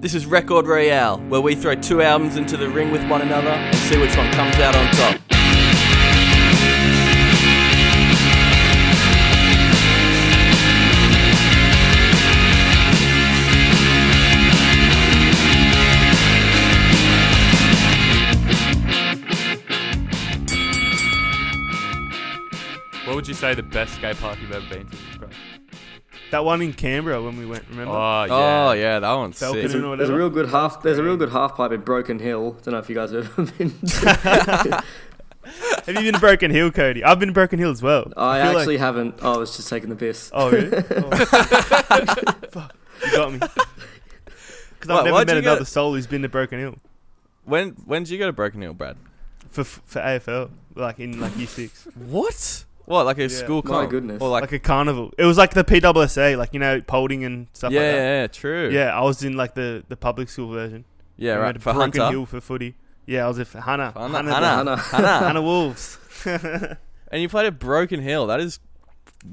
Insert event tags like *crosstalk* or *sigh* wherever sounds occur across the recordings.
This is Record Royale, where we throw two albums into the ring with one another and see which one comes out on top. What would you say the best skate park you've ever been to? Is, bro? That one in Canberra when we went, remember? Oh, oh yeah. Oh yeah, that one's Falcon sick. and all- There's a real good half. There's a real good half pipe in Broken Hill. Don't know if you guys have *laughs* ever been. *laughs* Have you been to Broken Hill, Cody? I've been to Broken Hill as well. I feel like- actually haven't. Oh, I was just taking the piss. Oh, really? *laughs* Oh. Fuck, you got me. Because I've never met another get- soul who's been to Broken Hill When when did you go to Broken Hill, Brad? for for AFL, like in like year six, What? What, like a Yeah. school My comp? goodness. Or like, like a carnival. It was like the PWSA, like you know, Polding and stuff yeah, like that. yeah, yeah, true. Yeah, I was in like the, the public school version. yeah, We right. went to For Broken Hunter. Hill for footy. Yeah, I was at Hannah. Hannah, Hannah, Hannah, Hannah. Hannah. Hannah Wolves. *laughs* *laughs* And you played at Broken Hill. That is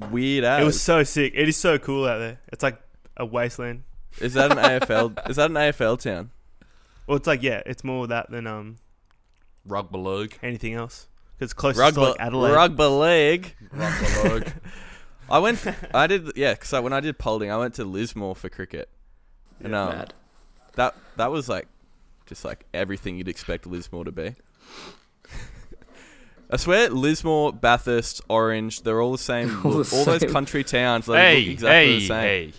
weird as. it was so sick. It is so cool out there. It's like a wasteland. Is that an *laughs* AFL? Is that an AFL town? Well, it's like yeah, it's more that than um Rugby league. anything else. 'Cause it's closest Rugby, to like Adelaide. rugby league. Rugby league. *laughs* I went. I did. Yeah, because when I did Polding, I went to Lismore for cricket. And um, Mad. that that was like, just like everything you'd expect Lismore to be. *laughs* I swear, Lismore, Bathurst, Orange, they're all the same. *laughs* All the all those country towns, they hey, look exactly hey, the same. hey.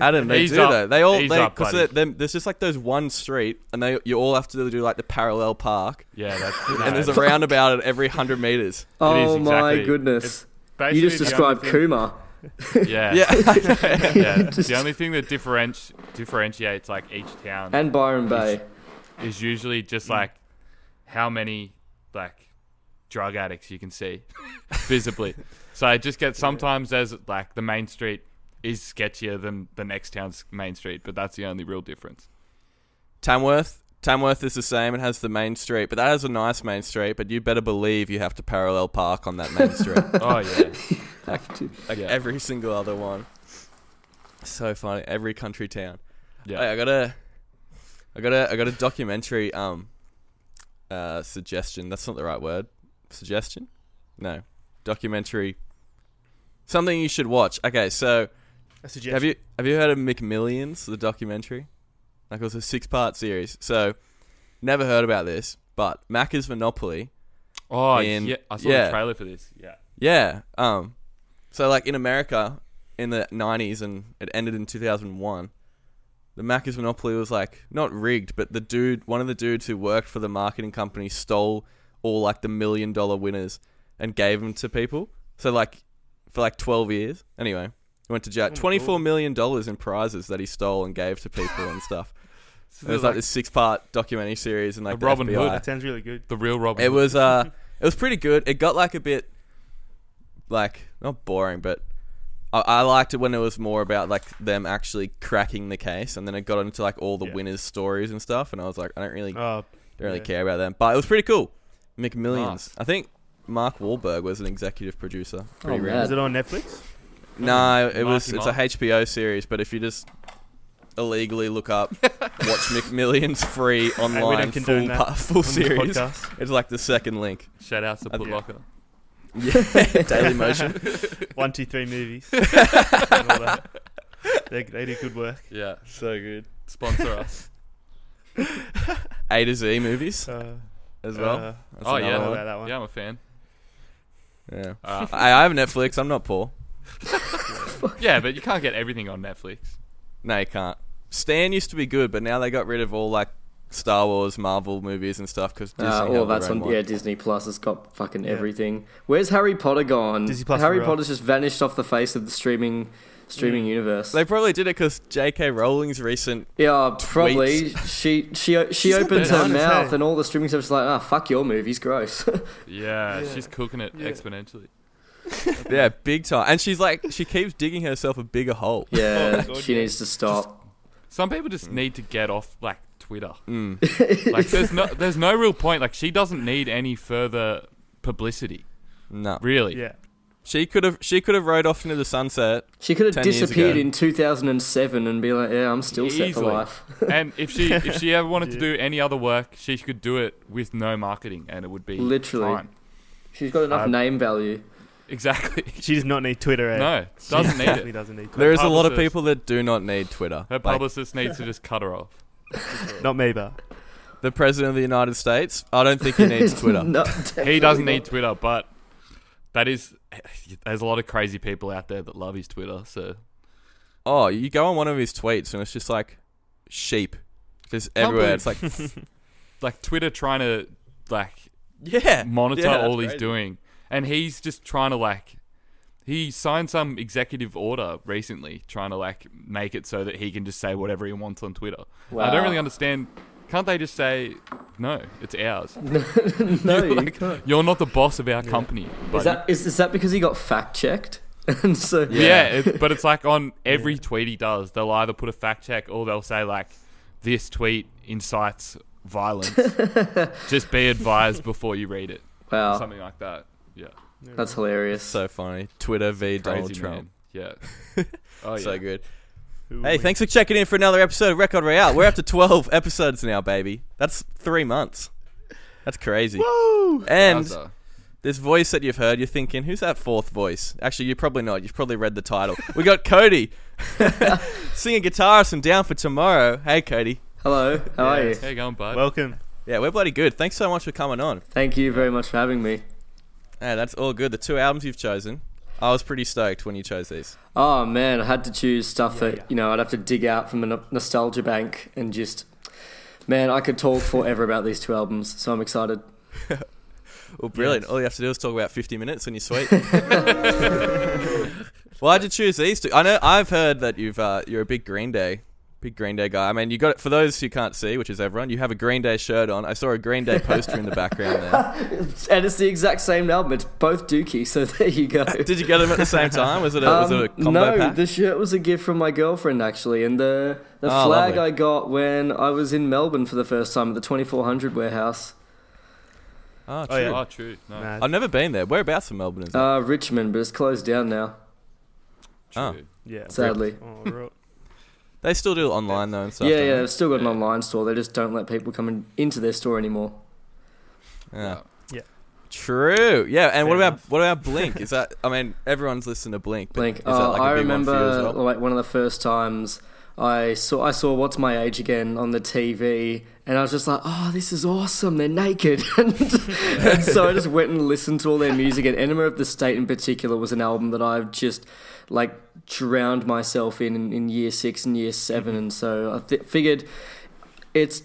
Adam, they Ease do up. though. They all Ease they up, because buddy. there's just like those one street, and they you all have to do like the parallel park, Yeah, that's *laughs* and there's a roundabout at every hundred meters. Oh my exactly- goodness! basically You just the described only thing- Cooma. *laughs* *laughs* Yeah. Yeah, yeah. The only thing that differenti- differentiates like each town And Byron Bay. is usually just mm. like how many like drug addicts you can see visibly. So I just get sometimes there's like the main street is sketchier than the next town's main street, but that's the only real difference. Tamworth. Tamworth is the same. It has the main street, but that has a nice main street. But you better believe you have to parallel park on that main street, *laughs* Oh yeah. *laughs* Have to. like Yeah. every single other one. So funny. Every country town. Yeah. Hey, I got a, I got a, I got a documentary um, uh, suggestion. That's not the right word. Suggestion? No, documentary. Something you should watch. Okay, so A suggestion. have you have you heard of McMillions, the documentary? Like it was a six part series. So never heard about this, but Macca's Monopoly. Oh In- yeah. I saw yeah. the trailer for this. Yeah. Yeah. Um. So like in America in the '90s, and it ended in 2001. The Macca's Monopoly was like not rigged, but the dude, one of the dudes who worked for the marketing company, stole all like the million dollar winners and gave them to people. So like for like 12 years. Anyway, he went to jail. Oh my 24 God. million dollars in prizes that he stole and gave to people and stuff. So It was like this six part documentary series and like the Robin FBI. Hood. That sounds really good. the real Robin. It Hood. was uh *laughs* it was pretty good. It got like a bit like not boring, but I, I liked it when it was more about like them actually cracking the case, and then it got into like all the Yeah. winners' stories and stuff, and I was like, I don't really Oh, don't really yeah. care about them, but it was pretty cool. McMillions. Nice. I think Mark Wahlberg was an executive producer. Pretty Oh, random. is it on Netflix? No, it was. Marky It's a HBO series, but if you just illegally look up *laughs* "Watch McMillions" free online full condone that pa- full on this series, podcast. it's like the second link. shout out to Uh, Put yeah. Locker. Yeah, *laughs* Dailymotion. *laughs* One, two, three movies. and all that. They, they do good work. Yeah. So good. Sponsor us. A to Z movies Uh, as well. uh, That's oh another yeah. one. about that one. Yeah, I'm a fan. Yeah. Uh, I, I have Netflix. I'm not poor. *laughs* yeah, but you can't get everything on Netflix. No, you can't. Stan used to be good, but now they got rid of all like Star Wars, Marvel movies and stuff because Disney. Uh, held all that's on one. yeah Disney Plus. Has got fucking Yeah. everything. Where's Harry Potter gone? Disney Plus Harry for. Potter's just vanished off the face of the streaming streaming Mm. universe. They probably did it because J.K. Rowling's recent. yeah, probably. She she she She's opens her mouth hey? and all the streaming services are like, ah, fuck your movies, gross. *laughs* Yeah, Yeah. she's cooking it Yeah. exponentially. *laughs* Yeah, big time. And she's like, she keeps digging herself a bigger hole. yeah, God, she yeah. needs to stop. Some people just need to get off like Twitter. Mm. *laughs* Like there's no there's no real point. Like she doesn't need any further publicity. No. Really. Yeah. She could have she could have rode off into the sunset. She could have 10 years disappeared ago. in 2007 and be like, "Yeah, I'm still set for Easily. life." *laughs* and if she if she ever wanted to do any other work, she could do it with no marketing, and it would be Literally. fine. She's got enough Um, name value. Exactly. *laughs* She does not need Twitter. Eh? No, She doesn't need definitely it. doesn't need Twitter. There is a lot of people that do not need Twitter. Her Like, publicist needs to just cut her off. *laughs* Not me, but the president of the United States, I don't think he needs *laughs* Twitter. No, He doesn't not. need Twitter, but that is there's a lot of crazy people out there that love his Twitter. So Oh, you go on one of his tweets and it's just like sheep, just Can't everywhere. believe- It's like like Twitter trying to like yeah, monitor Yeah, that's all he's doing, and he's just trying to like he signed some executive order recently, trying to like make it so that he can just say whatever he wants on Twitter. I don't really understand. Can't they just say no? It's ours. *laughs* no, You're *laughs* you like- can't. You're not the boss of our company. Is that is, is that because he got fact checked? *laughs* and so Yeah, it, but it's like on every tweet he does, they'll either put a fact check or they'll say like, "This tweet incites violence. Just be advised before you read it." wow, Something like that. Yeah, that's hilarious. so funny. Twitter v Donald crazy Trump. man. Yeah. *laughs* Oh yeah. So good. Ooh, Hey, we- thanks for checking in for another episode of Record Royale. We're up to 12 *laughs* episodes now, baby. That's three months. That's crazy. Woo! And Wowza. this voice that you've heard, you're thinking, who's that fourth voice? Actually, you're probably not. You've probably read the title. We got Cody, *laughs* singing guitarist and down for tomorrow. Hey, Cody. Hello, how are you? How you going, bud? Welcome. Yeah, we're bloody good. Thanks so much for coming on. Thank you very much for having me. Hey, that's all good. The two albums you've chosen, I was pretty stoked when you chose these. Oh man, I had to choose stuff Yeah, that yeah. you know I'd have to dig out from a nostalgia bank and just. Man, I could talk forever about these two albums, so I'm excited. *laughs* Well, brilliant. Yes. All you have to do is talk about 50 minutes and you're sweet. *laughs* Why'd you choose these two? I know I've heard that you've uh, you're a big Green Day, big Green Day guy. I mean, you got it for those who can't see, which is everyone. You have a Green Day shirt on. I saw a Green Day *laughs* poster in the background there. *laughs* And it's the exact same album. It's both Dookie, so *laughs* there you go. Did you get them at the same time? Was it a, was it a Um, combo no, pack? the shirt was a gift from my girlfriend actually, and the the Oh, flag lovely. I got when I was in Melbourne for the first time at the 2400 warehouse, oh, true. Oh, yeah. Oh, true. No, Nah, I've never been there. Whereabouts in Melbourne is it? uh, Richmond, but it's closed down now, true. Oh. yeah. sadly. Oh, right. They still do it online though and stuff. yeah, yeah, they? they've still got an Yeah. online store. They just don't let people come in, into their store anymore. yeah. Yeah. True. Yeah, and what about enough. what about Blink? *laughs* Is that? I mean, everyone's listening to Blink. Blink. Is that Uh, like a I big one for you as remember well? like one of the first times I saw I saw What's My Age Again on the TV, and I was just like, "Oh, this is awesome! They're naked." *laughs* and, and so I just went and listened to all their music. And Enema of the State, in particular, was an album that I've just like drowned myself in in, in year six and year 7 Mm-hmm. and so I th- figured it's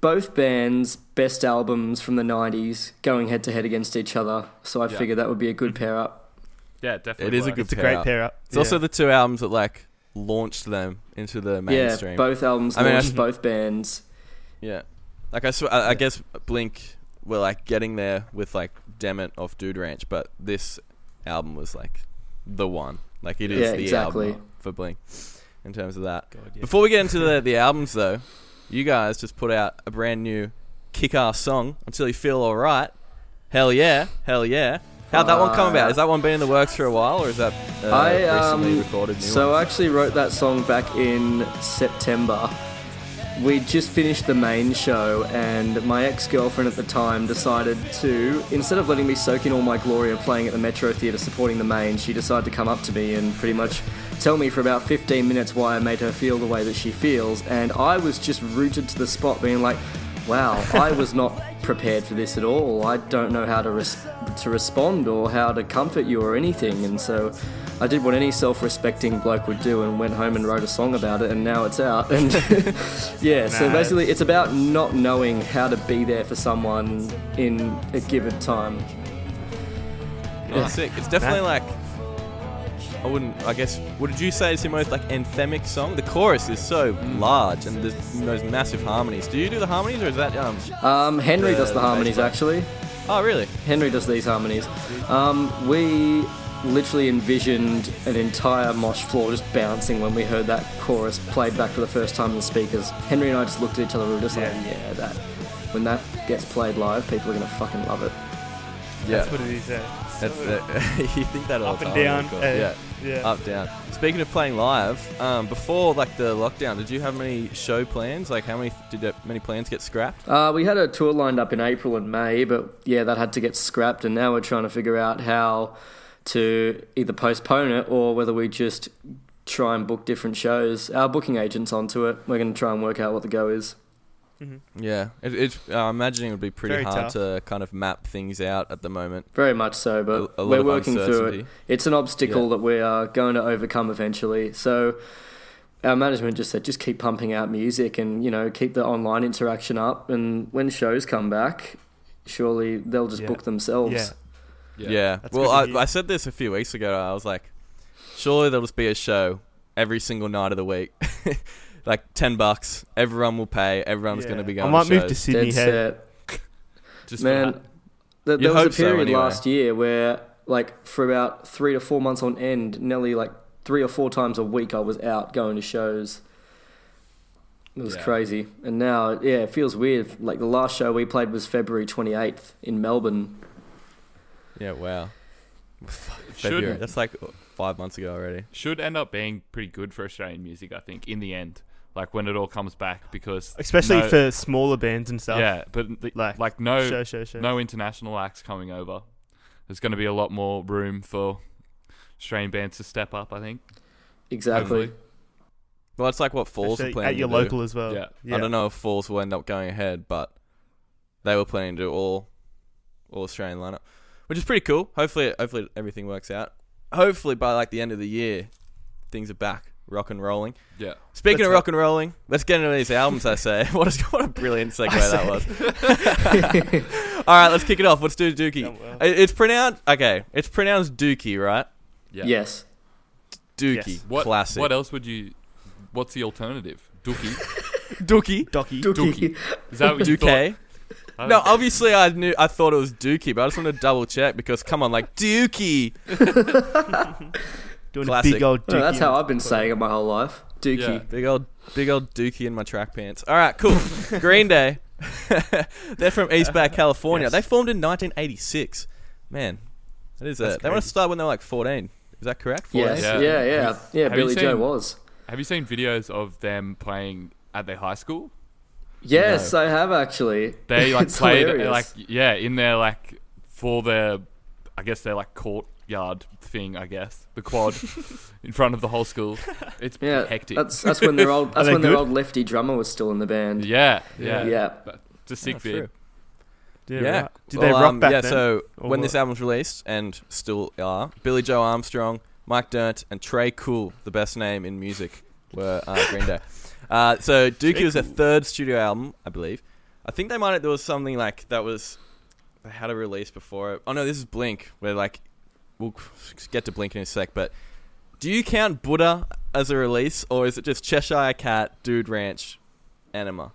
both bands' best albums from the '90s going head to head against each other. So I Yeah. figured that would be a good pair up. Yeah, definitely. It is a good It's a great up. pair up. It's also the two albums that like launched them into the mainstream. Yeah, both albums I mean, launched I- both bands. Yeah, like I, sw- I, I guess Blink were like getting there with like Dammit off Dude Ranch, but this album was like the one. Like it is Yeah, the exactly. album for Blink in terms of that. God, yeah. Before we get into the the albums though, you guys just put out a brand new kick-ass song until you feel all right. Hell yeah, hell yeah. How'd that one come about? Has that one been in the works for a while, or is that uh, I, recently um, recorded? New So one? I actually wrote that song back in September. We just finished the main show, and my ex girlfriend at the time decided to, instead of letting me soak in all my glory of playing at the Metro Theatre supporting the main, she decided to come up to me and pretty much tell me for about 15 minutes why I made her feel the way that she feels. And I was just rooted to the spot, being like, wow, I *laughs* was not prepared for this at all. I don't know how to res- to respond or how to comfort you or anything. And so I did what any self-respecting bloke would do and went home and wrote a song about it and now it's out. *laughs* And *laughs* yeah, so basically it's about not knowing how to be there for someone in a given time. Oh, sick. It's definitely like I wouldn't. I guess. What did you say it's your most like anthemic song? The chorus is so Mm. large and there's those massive harmonies. Do you do the harmonies or is that um? Um, Henry The- does the the harmonies bass actually. Oh, really? Henry does these harmonies. Um, we literally envisioned an entire mosh floor just bouncing when we heard that chorus played back for the first time in the speakers. Henry and I just looked at each other. We were just like, Yeah. "Yeah, that." When that gets played live, people are gonna fucking love it. Yeah. That's what it is. Yeah. That's, uh, *laughs* you think that all Up the and time, down. of uh, yeah. yeah. up down. Speaking of playing live, um, before like the lockdown, did you have many show plans? Like, how many did that, many plans get scrapped? Uh, we had a tour lined up in April and May, but yeah, that had to get scrapped, and now we're trying to figure out how to either postpone it or whether we just try and book different shows. Our booking agent's onto it. We're going to try and work out what the go is. Mhm. Yeah, it, it's. Uh, I'm imagining it would be pretty Very hard tough. to kind of map things out at the moment. Very much so, but A- a we're working through it. It's an obstacle Yeah. that we are going to overcome eventually. So our management just said just keep pumping out music and you know keep the online interaction up. And when shows come back, surely they'll just Yeah. book themselves. Yeah. Yeah. That's Well, I. I said this a few weeks ago. I was like, surely there'll just be a show every single night of the week. *laughs* like 10 bucks. Everyone will pay. Everyone's Yeah. going to be going I might to move shows. to Sydney. Dead Hey. set. *laughs* Just Man, th- there was a hope so, period anyway. last year where, like, for about three to four months on end, nearly like three or four times a week, I was out going to shows. It was Yeah. crazy. And now, yeah, it feels weird. Like, the last show we played was February 28th in Melbourne. Yeah, wow. Should- February. That's like five months ago already. should end up being pretty good for Australian music, I think, in the end. Like when it all comes back, because Especially no- for smaller bands and stuff. yeah, but the, Like, like, no Show, show, show. no international acts coming over. There's going to be a lot more room for Australian bands to step up. I think. Exactly. Hopefully. Well, it's like what Falls Especially are planning at your to do. local as well. Yeah. I don't know if Falls will end up going ahead, but they were planning to do all all Australian lineup, which is pretty cool. Hopefully, hopefully everything works out. Hopefully by like the end of the year, things are back, rock and rolling. Yeah. Speaking Let's of hope. rock and rolling, let's get into these albums. I say, *laughs* what a what a brilliant segue that was. *laughs* all right, let's kick it off. Let's do Dookie. Done well. It's pronounced okay. It's pronounced Dookie, right? Yeah. Yes. Dookie, Yes. What classic. What else would you? What's the alternative? Dookie. *laughs* Dookie, Docky. Dookie. Is that what you thought? Dookie. I No, don't- obviously I knew I thought it was Dookie, but I just want to double check because come on, like Dookie. *laughs* Doing Classic. a big old No, that's how I've been saying it my whole life. Dookie. Yeah. Big old big old Dookie in my track pants. All right, cool. *laughs* Green Day. *laughs* They're from East Bay, California. Yes. They formed in 1986. Man, that is a, they want to start when they were like 14. Is that correct? Yes. 14? Yeah. Yeah, yeah. Yeah, Have you Billie Joe was. Have you seen videos of them playing at their high school? Yes, I have actually. They *laughs* like It's played hilarious. like yeah in their like for their I guess their like courtyard thing I guess the quad *laughs* in front of the whole school. It's Yeah, hectic. that's that's when their old *laughs* that's they when their old lefty drummer was still in the band. yeah, yeah, Yeah. But It's a sick Oh, vid. Yeah. Yeah. right. Did Well, they rock um, back yeah, then? so Or when what? this album was released, and still are, Billie Joe Armstrong, Mike Dirnt, and Tré Cool, the best name in music, were uh, Green Day. Uh, so Dookie was their Cool. third studio album, I believe. I think they might have, there was something like that was they had a release before it. Oh no, this is Blink, where like we'll get to Blink in a sec, but do you count Buddha as a release, or is it just Cheshire Cat, Dude Ranch, Enema?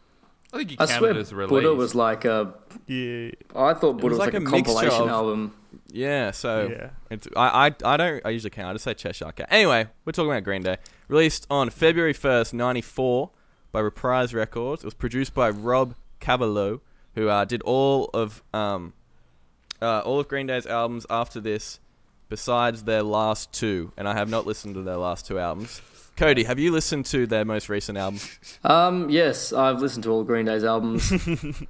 I think you I swear it as a. Buddha was like a. yeah, I thought Buddha was was like like, a a, compilation of- album. Yeah, so yeah. It's, I, I, I don't I usually count. I just say Cheshire Cat. Anyway, we're talking about Green Day. Released on February 1st, 94 by Reprise Records. It was produced by Rob Cavallo, who uh, did all of um, uh, all of Green Day's albums after this, besides their last two. And I have not listened to their last two albums. Cody, have you listened to their most recent album? Um, yes, I've listened to all Green Day's albums. *laughs*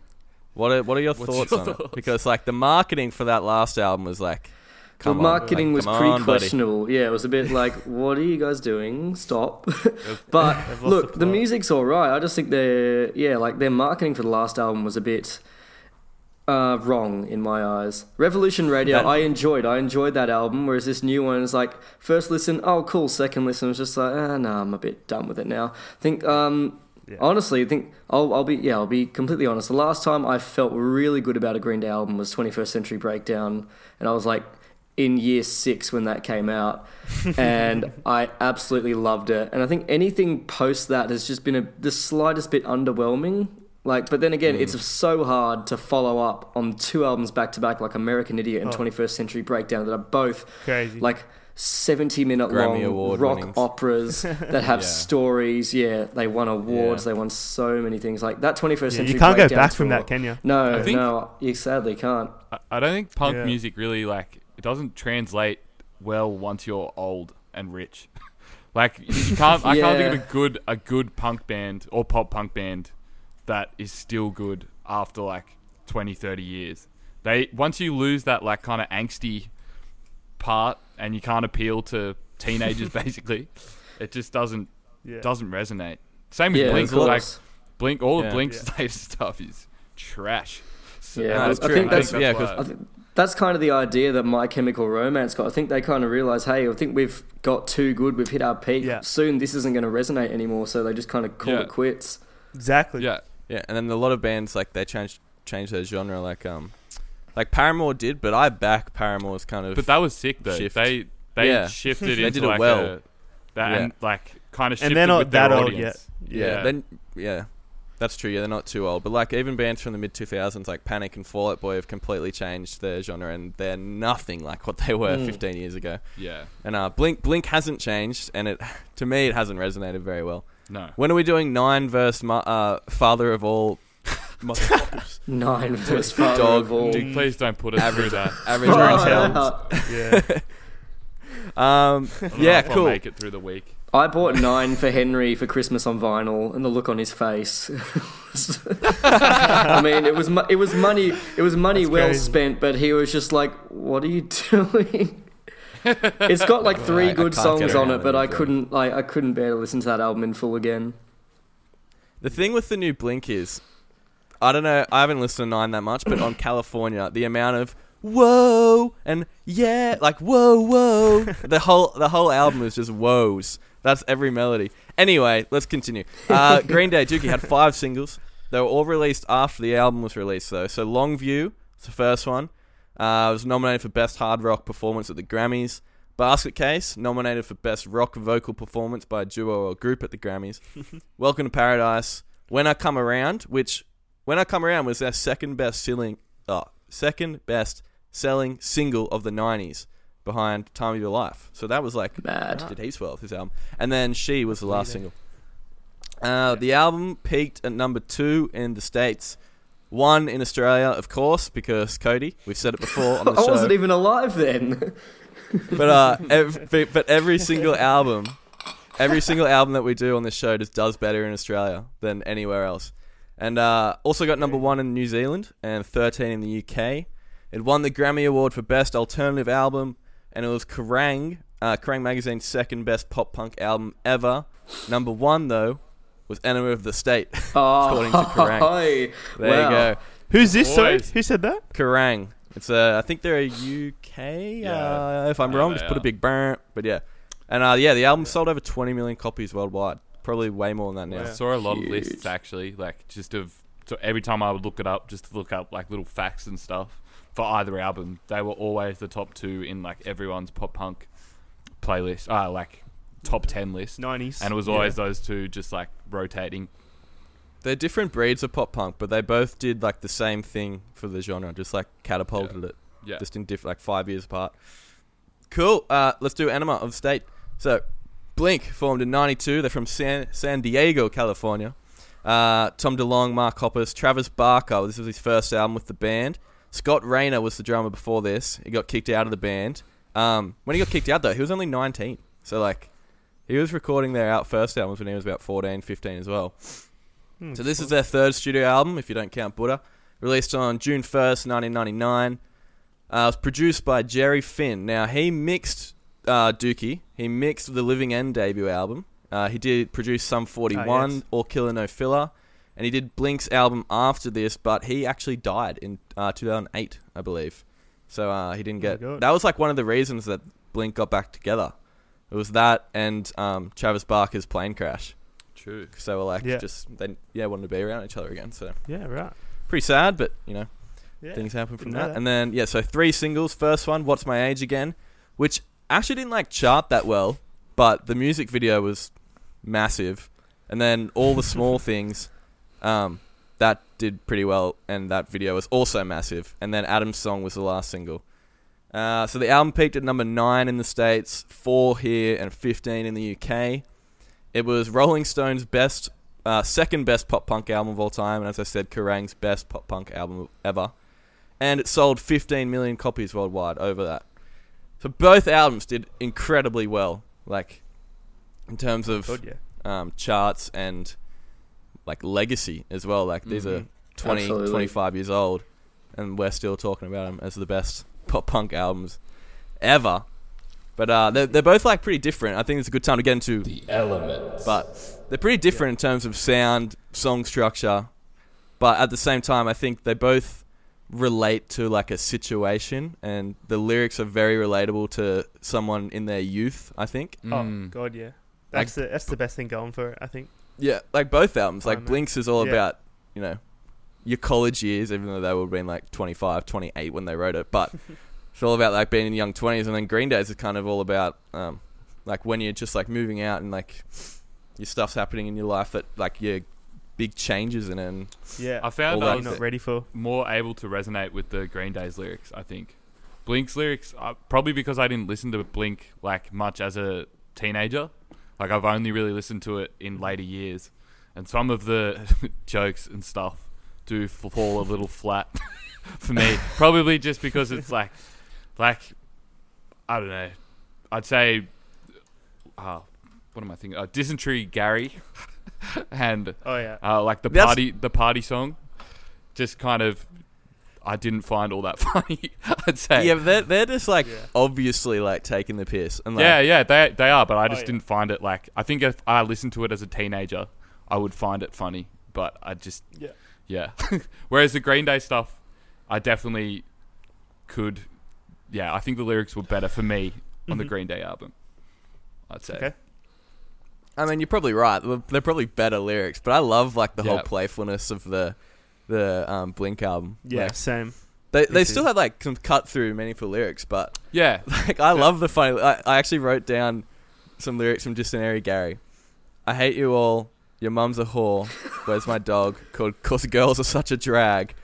What are, what are your What's thoughts your on it? thoughts? Because like the marketing for that last album was like, the come on, marketing like, was come pretty on, buddy. questionable. Yeah, it was a bit like, *laughs* what are you guys doing? Stop. *laughs* But look, the the music's all right. I just think their yeah, like their marketing for the last album was a bit uh, wrong in my eyes. Revolution Radio, That- I enjoyed. I enjoyed that album. Whereas this new one is like first listen, oh cool. Second listen was just like, ah, nah, I'm a bit done with it now. I think um, Yeah. honestly, I think I'll, I'll be yeah, I'll be completely honest. The last time I felt really good about a Green Day album was 21st Century Breakdown, and I was like in year six when that came out, *laughs* and I absolutely loved it. And I think anything post that has just been a, the slightest bit underwhelming. Like, but then again, it's mm. so hard to follow up on two albums back to back, like American Idiot and Oh. 21st Century Breakdown, that are both Crazy. like 70 minute Grammy long Award rock winnings. operas *laughs* that have Yeah. stories. Yeah, they won awards. Yeah. They won so many things. Like that 21st Yeah, Century you can't go Breakdown back from tour- that, can you? No, think- no, you sadly can't. I, I don't think punk Yeah. music really like it doesn't translate well once you're old and rich. *laughs* like you can't I can't think of a good a good punk band or pop punk band that is still good after like 20 30 years. They once you lose that like kind of angsty part and you can't appeal to teenagers *laughs* basically, it just doesn't Yeah. doesn't resonate. Same with Yeah, Blink of course. like Blink all of Blink's Yeah. latest *laughs* stuff is trash. So Yeah, No, I- it's I think that's- yeah, 'cause I think that's kind of the idea that My Chemical Romance got. I think they kind of realized, hey, I think we've got too good. We've hit our peak. Yeah. Soon this isn't going to resonate anymore. So they just kind of called Yeah. it quits. Exactly. yeah. Yeah, and then a lot of bands like they changed changed their genre, like um, like Paramore did, but I back Paramore's kind of. But that was sick though. shift. They they Yeah. shifted *laughs* They into did it like well. a that Yeah. and like kind of And shifted they're not with their that old audience. yeah, Yeah. then yeah, that's true. Yeah, they're not too old, but like even bands from the mid two thousands, like Panic and Fall Out Boy, have completely changed their genre, and they're nothing like what they were Mm. fifteen years ago. yeah. And uh, Blink Blink hasn't changed, and it *laughs* to me it hasn't resonated very well. No. When are we doing nine verse ma- uh, Father of all *laughs* motherfuckers? Nine *laughs* verse father Dog, of all. Dude, please don't put us through that. *laughs* Average Far Orange Helms. Yeah. Um, I don't know yeah, if I'll cool. make it through the week. I bought nine for Henry for Christmas on vinyl, and the look on his face. I mean, it was mo- it was money it was money That's well crazy. spent, but he was just like, "What are you doing?" It's got like three I- I good can't songs on it, but I couldn't like I couldn't bear to listen to that album in full again. The thing with the new Blink is, I don't know. I haven't listened to Nine that much, but on *coughs* California, the amount of whoa and yeah, like whoa whoa, *laughs* the whole the whole album is just whoas. That's every melody. Anyway, let's continue. Uh, *laughs* Green Day Dookie had five singles. They were all released after the album was released, though. So Longview, it's the first one, uh, was nominated for Best Hard Rock Performance at the Grammys. Basket Case, nominated for Best Rock Vocal Performance by a duo or group at the Grammys. *laughs* Welcome to Paradise. When I Come Around, which When I Come Around was their second best selling, uh, second best selling single of the '90s, behind Time of Your Life. So that was like Mad. did heaps well his album. And then She was the last single. Uh, the album peaked at number two in the states. One in Australia, of course, because Cody. We've said it before on the *laughs* I show. wasn't even alive then. *laughs* but uh, ev- but but every single album, every single album that we do on this show just does better in Australia than anywhere else. And uh, also got number one in New Zealand and 13 in the UK. It won the Grammy Award for Best Alternative Album, and it was Kerrang, uh, Kerrang Magazine's second best pop punk album ever. Number one though was Enema of the State. Oh, *laughs* According to Kerrang. *laughs* hi. There Wow. you go, Who's this? Sorry, who said that? Kerrang. It's uh, I think they're a UK. Yeah. Uh, if I'm Yeah, wrong, just put a big burn. But yeah, and uh, yeah, the album sold over 20 million copies worldwide. Probably way more than that now. I saw a lot of lists actually, like just of so every time I would look it up, just to look up like little facts and stuff for either album, they were always the top two in like everyone's pop punk playlist, uh, like top ten list, Nineties. and it was always those two just like rotating. They're different breeds of pop punk, but they both did like the same thing for the genre, just like catapulted it, Yeah, just in different, like five years apart. Cool. Uh, let's do Enema of State. So, Blink formed in '92. They're from San San Diego, California. Uh, Tom DeLonge, Mark Hoppus, Travis Barker. This was his first album with the band. Scott Raynor was the drummer before this. He got kicked out of the band. Um, when he got kicked out, though, he was only 19. So, like, he was recording their out first albums when he was about 14, 15 as well. Hmm, So this is their third studio album, if you don't count Buddha. Released on June 1st, 1999. Uh, it was produced by Jerry Finn. Now, he mixed uh, Dookie. He mixed the Living End debut album. Uh, he did produce Sum 41, Ah, yes. All Killer No Filler. And he did Blink's album after this, but he actually died in uh, 2008, I believe. So uh, he didn't Oh get... God. that was like one of the reasons that Blink got back together. It was that and um, Travis Barker's plane crash. true. So they were like, Yeah. just they yeah wanted to be around each other again. So Yeah, right. pretty sad, but you know Yeah. things happen from didn't know that. that. And then yeah, so three singles. First one, "What's My Age Again," which actually didn't like chart that well, but the music video was massive. And then all the small *laughs* things, um, that did pretty well, and that video was also massive. And then Adam's song was the last single. Uh, so the album peaked at number nine in the states, four here, and fifteen in the UK. It was Rolling Stone's best, uh, second best pop punk album of all time, and as I said, Kerrang's best pop punk album ever. And it sold 15 million copies worldwide over that. So both albums did incredibly well, like in terms of yeah. um, charts and like legacy as well. Like these are Mhm. 20, Absolutely. 25 years old, and we're still talking about them as the best pop punk albums ever. But uh, they're, they're both like pretty different. I think it's a good time to get into The elements. but they're pretty different in terms of sound, song structure. But at the same time, I think they both relate to like a situation, and the lyrics are very relatable to someone in their youth. I think. Oh Mm. god, yeah. That's the that's the best thing going for it. I think. Yeah, like both albums. Like Oh. Blinks is all Yeah. about you know your college years, even though they would have been like 25, 28 when they wrote it. But *laughs* it's all about like being in your young twenties, and then Green Days is kind of all about um, like when you're just like moving out and like your stuff's happening in your life that like your big changes in it. And Yeah. I found I that was not ready for. more able to resonate with the Green Day's lyrics. I think Blink's lyrics, uh, probably because I didn't listen to Blink like much as a teenager. Like I've only really listened to it in later years, and some of the *laughs* jokes and stuff do fall a little flat *laughs* for me. Probably just because it's like, like I don't know. I'd say, uh, what am I thinking? Uh, Dysentery Gary, *laughs* and Oh yeah. uh, like the That's- party, the party song, just kind of, I didn't find all that *laughs* funny. I'd say. yeah, they're they're just like Yeah. obviously like taking the piss. And like, yeah, yeah, they they are, but I Oh, just yeah. didn't find it like. I think if I listened to it as a teenager, I would find it funny, but I just Yeah. Yeah. *laughs* Whereas the Green Day stuff, I definitely could. Yeah, I think the lyrics were better for me on the Mhm. Green Day album. I'd say. Okay. I mean, you're probably right. They're- They're probably better lyrics, but I love like the whole Yeah. playfulness of the the um, Blink album. Yeah. Like, Same. they they still had like some cut through meaningful lyrics, but Yeah, *laughs* like I love the funny. I, I actually wrote down some lyrics from Dysentery Gary. I hate you all. Your mum's a whore. Where's my dog? Called Cause girls are such a drag.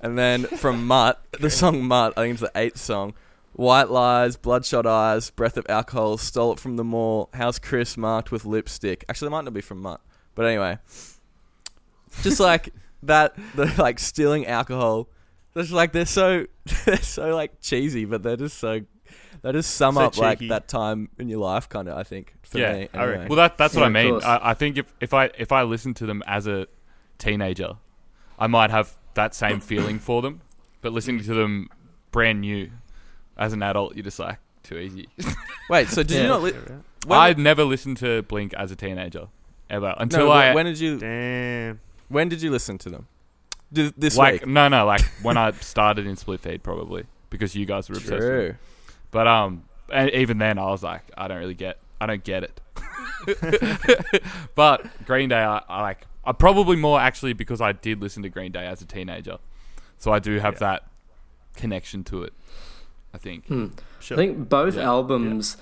And then from Mutt, the song Mutt, I think it's the eighth song. White lies, bloodshot eyes, breath of alcohol, stole it from the mall. How's Chris marked with lipstick? Actually, it might not be from Mutt, but anyway, just like that, the like stealing alcohol. Just like they're so *laughs* they're so like cheesy, but they're just so *laughs* they just sum So up like that time in your life, kind of. I think for Yeah, me. I anyway. Well, that that's what Yeah, I mean. I, I think if, if I if I listened to them as a teenager, I might have that same feeling for them. But listening to them brand new as an adult, you're just like too easy. *laughs* Wait, so did Yeah. you not? Li- Yeah, when, I'd never listened to Blink as a teenager ever until no, I when did you Damn. when did you listen to them? Did, this like week. no no like when I started in Split Feed probably because you guys were obsessed. With. True. But um, and even then I was like, I don't really get, I don't get it. *laughs* but Green Day, I, I like, I probably more actually because I did listen to Green Day as a teenager, so I do have Yeah. that connection to it. I think. Hmm. Sure. I think both Yeah. albums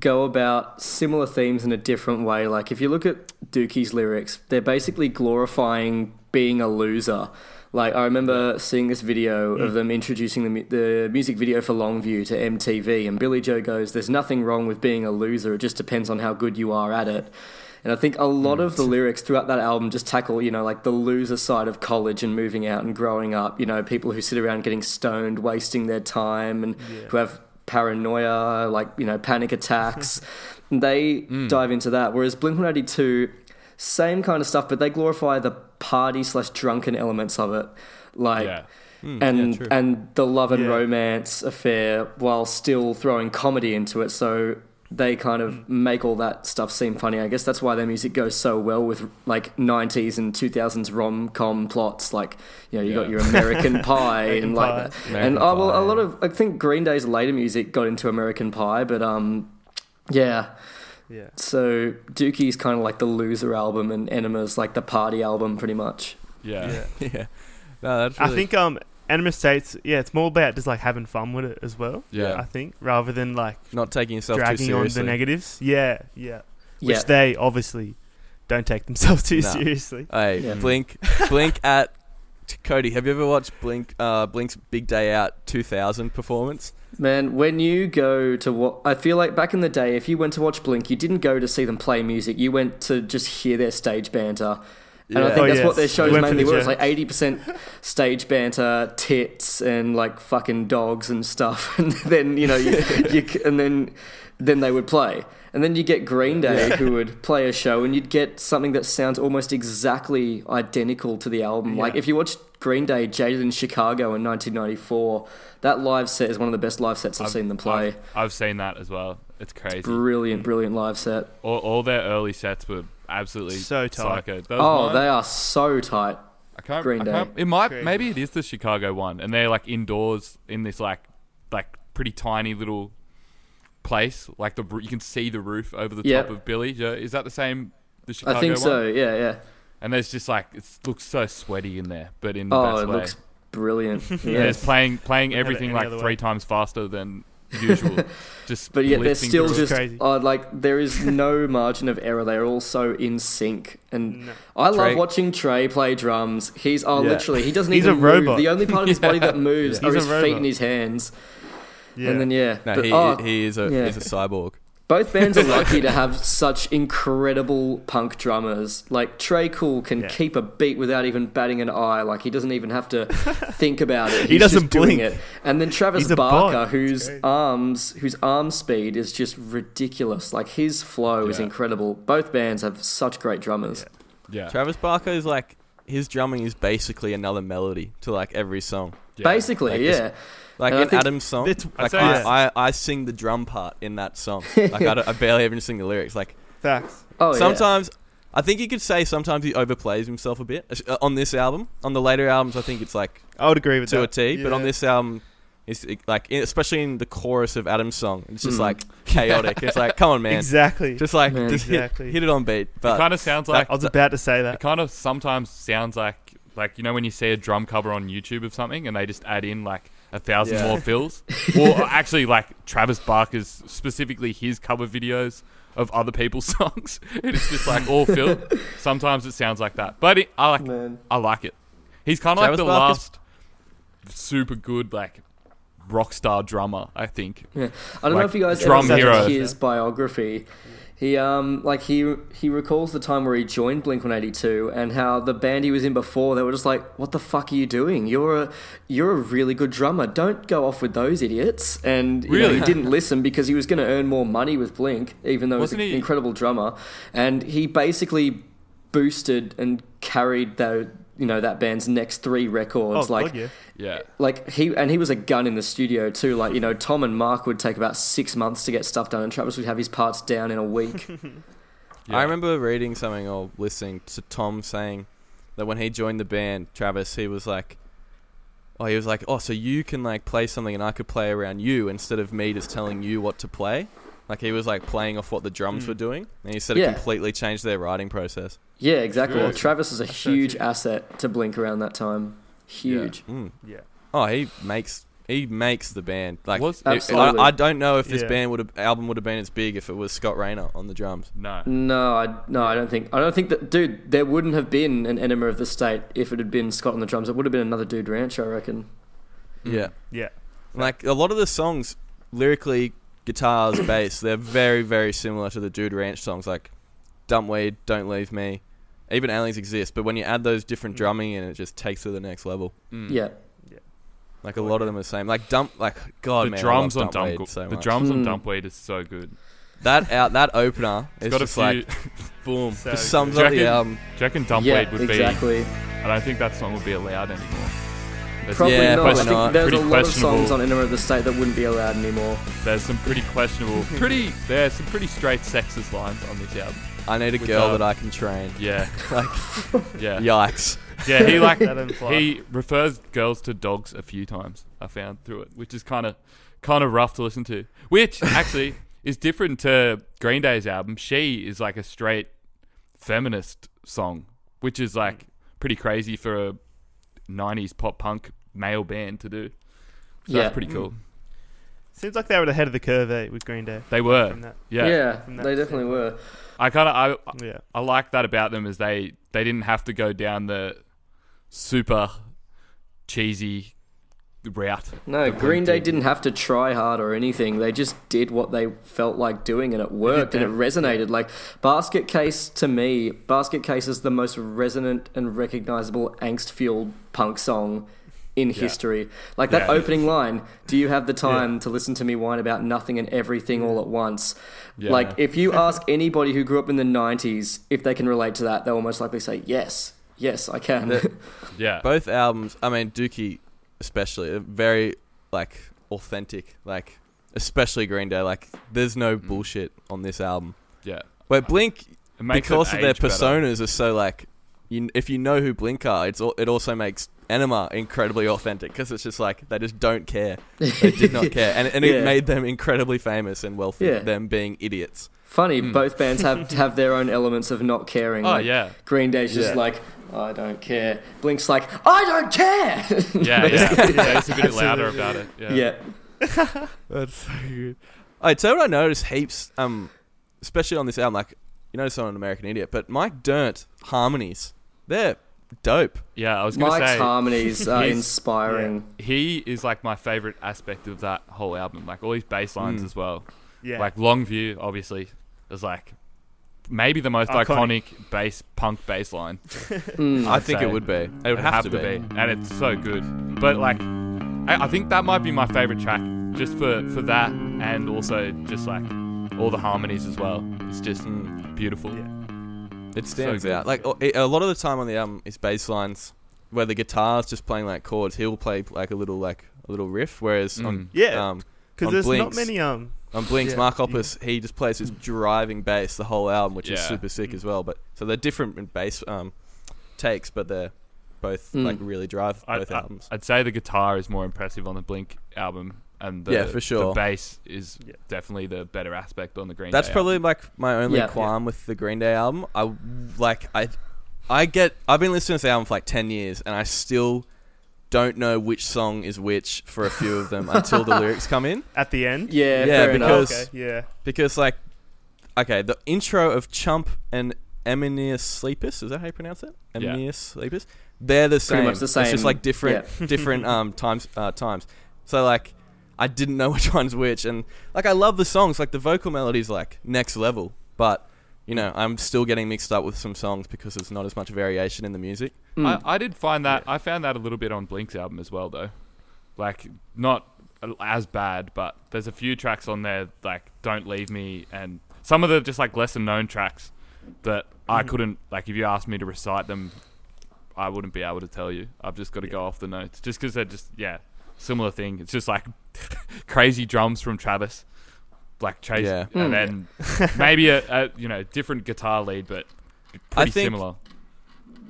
go about similar themes in a different way. Like if you look at Dookie's lyrics, they're basically glorifying being a loser. Like I remember seeing this video of mm. them introducing the, mu- the music video for Longview to MTV, and Billie Joe goes, "There's nothing wrong with being a loser. It just depends on how good you are at it." And I think a lot mm. of the lyrics throughout that album just tackle, you know, like the loser side of college and moving out and growing up. You know, people who sit around getting stoned, wasting their time, and Yeah. who have paranoia, like you know, panic attacks. *laughs* they mm. dive into that. Whereas Blink One Eighty Two, same kind of stuff, but they glorify the party slash drunken elements of it, like yeah. Hmm, and yeah, and the love and Yeah. romance affair while still throwing comedy into it. So they kind of make all that stuff seem funny. I guess that's why their music goes so well with like '90s and 2000s rom com plots. Like you know, you got your American *laughs* Pie American and like that. American and uh, well, a lot of I think Green Day's later music got into American Pie, but um, yeah. Yeah. So Dookie's kind of like the loser album, and Enema's like the party album, pretty much. yeah, Yeah. *laughs* yeah. No, that's I think um Enema States, yeah, it's more about just like having fun with it as well. Yeah. I think rather than like not taking yourself too dragging on the negatives. Yeah, yeah. Which Yeah, they obviously don't take themselves too No. seriously. Hey, Yeah. Blink, Blink at Cody. Have you ever watched Blink? Uh, Blink's Big Day Out 2000 performance. Man, when you go to what I feel like back in the day, if you went to watch Blink, you didn't go to see them play music. You went to just hear their stage banter. And I think Oh, that's yes. what their shows Went for mainly the were. It's like eighty percent stage banter, tits, and like fucking dogs and stuff. *laughs* And then you know, you, you and then then they would play. And then you get Green Day, who would play a show, and you'd get something that sounds almost exactly identical to the album. Like if you watch Green Day Jaded in Chicago in 1994, that live set is one of the best live sets I've, seen them play. I've, I've seen that as well. It's crazy. Brilliant, brilliant live set. all, all their early sets were absolutely So tight. psycho. Oh, mine. they are so tight. I can't. Green I Day. can't- it might. Crazy. Maybe it is the Chicago one, and they're like indoors in this like like pretty tiny little place. Like the you can see the roof over the Yep. top of Billy. Is that the same? The Chicago I think one? so. Yeah, yeah. And there's just like it looks so sweaty in there, but in the Oh, best it way. looks brilliant. *laughs* and Yeah. it's playing playing Wouldn't have it everything like three way. times faster than usual. *laughs* just But yet they're lifting still just crazy. uh, like there is no margin of error. They're all so in sync, and No. I love watching Tré play drums. He's oh, Yeah. literally, he doesn't He's even a move. robot. The only part of his body that *laughs* moves Yeah. are He's his feet and his hands. Yeah. And then yeah, No, but, he, oh, he is a yeah. he's a cyborg. both bands are lucky to *laughs* have such incredible punk drummers. Like Tré Cool can Yeah. keep a beat without even batting an eye. Like he doesn't even have to *laughs* think about it. He He's doesn't just doing blink. it. And then Travis Barker, bot. whose arms, whose arm speed is just ridiculous. Like his flow is incredible. Both bands have such great drummers. Yeah. Travis Barker is like his drumming is basically another melody to like every song. Yeah. Basically, Like yeah. this- Like And I in think Adam's song, It's- like I'd say I, I, I sing the drum part in that song. *laughs* Like I, don't- I barely even sing the lyrics. Like Facts. Oh, yeah. sometimes, I think you could say sometimes he overplays himself a bit uh, on this album. On the later albums, I think it's like I would agree with to a that. T. But on Yeah. this album, it's it- like especially in the chorus of Adam's song, it's just Mm. like chaotic. it's like, come on, man, Exactly. just like Man. just Exactly. hit, hit it on beat. It But kind of sounds like I was about to say It that. kind of sometimes sounds like like you know when you see a drum cover on YouTube of something and they just add in like a thousand Yeah. more fills, *laughs* or uh, actually like Travis Barker's specifically his cover videos of other people's *laughs* songs. It's just like all filled. *laughs* Sometimes it sounds like that, but it, I like Man. I like it. He's kind of like the Barker's- last super good like rock star drummer. I think. Yeah. I don't know if you guys ever read his biography. He um like he he recalls the time where he joined Blink One Eighty Two and how the band he was in before they were just like, "What the fuck are you doing? You're a you're a really good drummer. Don't go off with those idiots." And you know, Really? he didn't listen because he was going to earn more money with Blink, even though Wasn't he's an he- incredible drummer. And he basically boosted and carried the you know that band's next three records. Oh, like God, yeah. Yeah. like he and he was a gun in the studio too. Like you know, Tom and Mark would take about six months to get stuff done, and Travis would have his parts down in a week. *laughs* Yeah. I remember reading something or listening to Tom saying that when he joined the band, Travis, he was like, oh, he was like, oh, so you can like play something and I could play around you instead of me just telling you what to play. Like he was like playing off what the drums Mm. were doing, and he said Yeah. it completely changed their writing process. yeah, exactly. Good. Travis was a so huge true. asset to Blink around that time. Huge. Mm. Yeah. Oh, he makes he makes the band like. Was- I- Absolutely. I, I don't know if this Yeah. band would have album would have been as big if it was Scott Raynor on the drums. No. No, I no, I don't think. I don't think that, dude. There wouldn't have been an Enema of the State if it had been Scott on the drums. It would have been another dude ranch, I reckon. Yeah. Yeah. Like a lot of the songs, lyrically, guitars, *coughs* bass, they're very, very similar to the Dude Ranch songs, like Dumpweed, Don't Leave Me. Even Aliens Exist, but when you add those different Mm. drumming in, it just takes to the next level. Mm. Yeah, Like a lot of them are the same. Like Dump, like God, the man, drums I on love Dumpweed Dump so the much. drums on Hmm. Dumpweed is so good. that out that opener *laughs* It's is got a just few. like *laughs* boom, *laughs* So just sums good. up the Reckon- album. Do you reckon Dumpweed yeah, would exactly. be? I don't think that song would be allowed anymore. There's, Probably Yeah, not. probably I think not. there's a lot of songs on Enema of the State that wouldn't be allowed anymore. there's some pretty questionable, *laughs* pretty there's some pretty straight sexist lines on this album. I need a With, girl that I can train. Yeah, *laughs* Like, *laughs* yeah, yikes. yeah. He like That he refers girls to dogs a few times. I found through it, which is kind of kind of rough to listen to. Which actually is different to Green Day's album. She is like a straight feminist song, which is like pretty crazy for a '90s pop punk male band to do. So Yeah. that's pretty cool. Seems like they were ahead of the curve eh, with Green Day. They were, that. yeah. yeah, they definitely standpoint. were. I kind of I Yeah. I like that about them is they they didn't have to go down the super cheesy route. No, Green Day did. didn't have to try hard or anything. They just did what they felt like doing and it worked and it resonated. Like Basket Case to me, Basket Case is the most resonant and recognizable angst fueled punk song in history. Like that Yeah. opening line, do you have the time to listen to me whine about nothing and everything all at once? Yeah. Like if you *laughs* ask anybody who grew up in the 90s if they can relate to that, they'll most likely say yes. Yes, I can. The- *laughs* Yeah. Both albums, I mean Dookie especially, very like authentic. Like especially Green Day. Like there's no Mm. bullshit on this album. yeah. Where Blink, It makes because of their age better. personas, are so like, you, if you know who Blink are, it's it also makes Enema incredibly authentic because it's just like they just don't care. They *laughs* did not care, and, and Yeah. it made them incredibly famous and wealthy. Yeah. Them being idiots. Funny, Mm. both bands have have their own elements of not caring. Oh Like, yeah. Green Day's just Yeah. like, I don't care. Blink's like, I don't care. Yeah, *laughs* yeah. yeah it's a bit louder about it. Yeah. yeah. *laughs* That's so good. I'd say what I noticed heaps, um, especially on this album, like you notice on American Idiot, but Mike Dirnt harmonies, they're dope. Yeah, I was gonna Mike's say harmonies are he's- inspiring. he is like my favorite aspect of that whole album. Like all his bass lines Mm. as well. Yeah. Like Longview, obviously, is like maybe the most iconic, Iconic. bass punk bass line. *laughs* Mm. I think say it would be. It would It'd have, to, be. and it's so good. But like, I, I think that might be my favorite track, just for for that, and also just like all the harmonies as well. It's just Mm. beautiful. Yeah. It stands good. out. Like a lot of the time on the album it's bass lines where the guitar's just playing like chords. He'll play like a little like a little riff, whereas Mm. on Yeah. um, Because on there's Blinks. not many um on Blink's Yeah. Mark Hoppus, he just plays his driving bass the whole album, which is super sick as well. But so they're different in bass um, takes, but they're both Mm. like really drive both I, albums. I'd say the guitar is more impressive on the Blink album, and the, Yeah, for sure. the bass is Yeah. definitely the better aspect on the Green Day album. That's Day probably like my only Yeah. qualm with the Green Day album. I like I I get I've been listening to this album for like ten years and I still don't know which song is which for a few of them *laughs* until the lyrics come in. at the end. Yeah, Yeah, fair because- okay, yeah. Because like okay, the intro of Chump and Emenius Sleepus, is that how you pronounce it? Yeah. Emenius Sleepus? They're the same. Pretty much the same. It's just like different *laughs* different um times uh, times. So like I didn't know *laughs* which one's which and like I love the songs, like the vocal melody's like next level, but you know, I'm still getting mixed up with some songs because there's not as much variation in the music. Mm. I, I did find that I found that a little bit on Blink's album as well, though. Like not as bad, but there's a few tracks on there like "Don't Leave Me" and some of the just like lesser known tracks that I Mhm. couldn't like. If you asked me to recite them, I wouldn't be able to tell you. I've just got to go off the notes, just because they're just yeah similar thing. It's just like *laughs* crazy drums from Travis, like Trace, Yeah. and Mm. then maybe a, a you know different guitar lead, but pretty think- similar.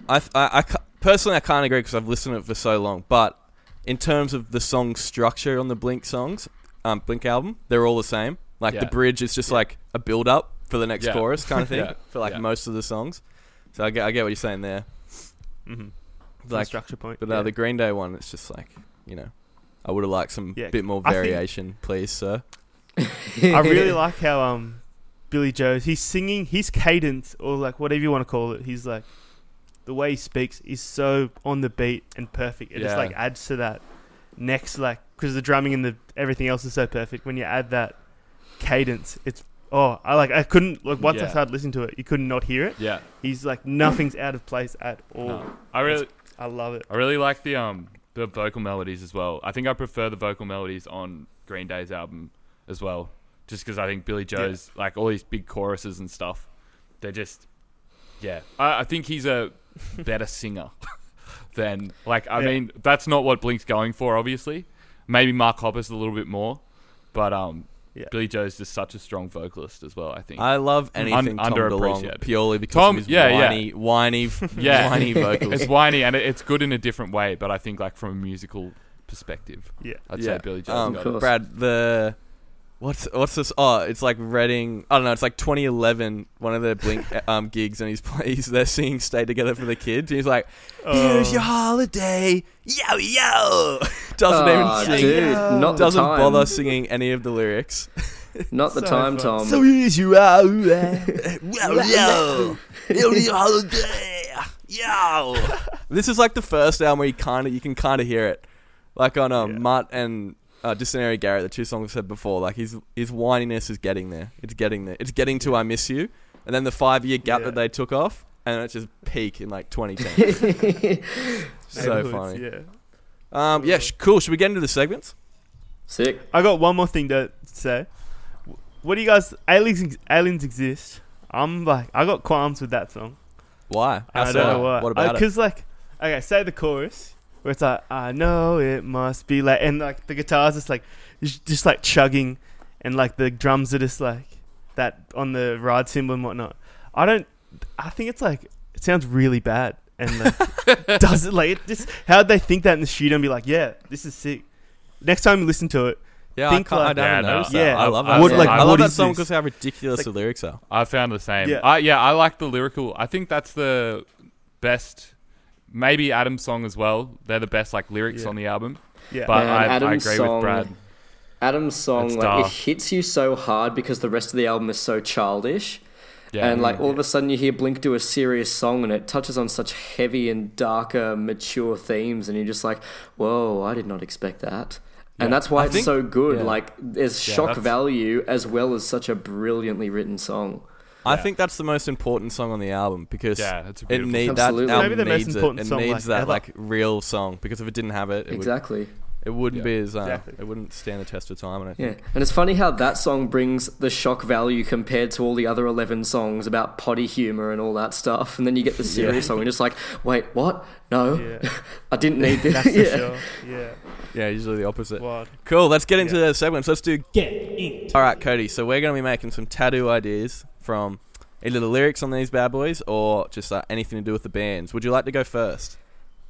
I, th- I, I personally I can't agree because I've listened to it for so long. But in terms of the song structure on the Blink songs, um, Blink album, they're all the same. Like the bridge is just like a build up for the next Yeah. chorus kind of *laughs* thing Yeah. for like Yeah. most of the songs. So I get, I get what you're saying there. Mm-hmm. Like, structure point. but yeah. uh, the Green Day one, it's just like you know, I would have liked some Yeah, bit more I think- variation, please, sir. *laughs* I really *laughs* like how um Billie Joe's he's singing his cadence or like whatever you want to call it. He's like the way he speaks is so on the beat and perfect. It just like adds to that next like because the drumming and the everything else is so perfect. When you add that cadence, it's oh I like I couldn't like once I started listening to it, you could not not hear it. Yeah, He's like nothing's out of place at all. no. I really. I love it. I really like the um the vocal melodies as well. I think I prefer the vocal melodies on Green Day's album as well, just because I think Billie Joe's like all these big choruses and stuff. They're just yeah. I, I think he's a better *laughs* singer *laughs* than like I Yeah. mean that's not what Blink's going for. Obviously, maybe Mark Hoppus a little bit more, but um. Yeah. Billie Joe's just such a strong vocalist as well. I think. I love anything Tom DeLonge underappreciated. purely because Tom- of his yeah, yeah. whiny, *laughs* whiny, Yeah. whiny vocals. it's whiny and it, it's good in a different way, but I think like from a musical perspective, Yeah. I'd Yeah. say Billie Joe's Um, got Brad, the what's what's this? Oh, it's like Reading. I don't know. It's like 2011, one of their Blink *laughs* um gigs, and he's play, he's they're singing "Stay Together" for the kids. And he's like, "Here's Oh. your holiday, yo yo." *laughs* Doesn't Aw, even sing. dude, not Doesn't time. bother singing any of the lyrics. *laughs* Not the So time, fun. Tom. So here's your holiday, yo yo. Here's your holiday, yo. This is like the first album where you kind of you can kind of hear it. Like on um, Yeah. Mutt and uh, Dysentery Gary, the two songs I said before, like his his whininess is getting there. It's getting there. It's getting to I Miss You. And then the five year gap Yeah. that they took off, and it's just peak in like 2010. *laughs* so funny. Yeah. Um, yeah, sh- cool. Should we get into the segments? Sick. I got one more thing to say. What do you guys? Aliens, aliens exist. I'm like, I got qualms with that song. Why? How I don't so? know why. What about it? Because like, okay, say the chorus where it's like, I know it must be like, and like the guitars just like, just, just like chugging, and like the drums are just like that on the ride cymbal and whatnot. I don't. I think it's like it sounds really bad, and like, *laughs* does it like it just how'd they think that in the studio and be like, yeah, this is sick. Next time you listen to it, Yeah, think I, can't, like- I haven't Yeah, no, noticed yeah, that. I love I that. would, song. like, I love what that is song because how ridiculous It's the lyrics are. I found the same. Yeah. I, yeah, I like the lyrical. I think that's the best. Maybe Adam's song as well. They're the best like lyrics Yeah. on the album. yeah, But Man, I, I Adam's agree song- with Brad. Adam's song, It's like it hits you so hard because the rest of the album is so childish. Yeah, and like all of a sudden you hear Blink do a serious song and it touches on such heavy and darker, mature themes, and you're just like, "Whoa, I did not expect that." And that's why I it's think- so good. yeah. Like there's Yeah, shock that's- value as well as such a brilliantly written song. I think that's the most important song on the album because yeah, it's a it beautiful. need, that Absolutely. album Maybe the most needs it. important It song, needs like, that ever. like real song because if it didn't have it, it, would, exactly. it wouldn't Yeah. be as uh, Exactly. it wouldn't stand the test of time. And I Yeah, think. and it's funny how that song brings the shock value compared to all the other 11 songs about potty humor and all that stuff. And then you get the *laughs* serious song and you're just like, wait, what? No, yeah, *laughs* I didn't need *laughs* this. that's for yeah. sure. Yeah, yeah, usually the opposite. wild. Cool. Let's get into Yeah. the segments. Let's do get inked. All right, Cody. So we're gonna be making some tattoo ideas from either the lyrics on these bad boys or just uh, anything to do with the bands. Would you like to go first?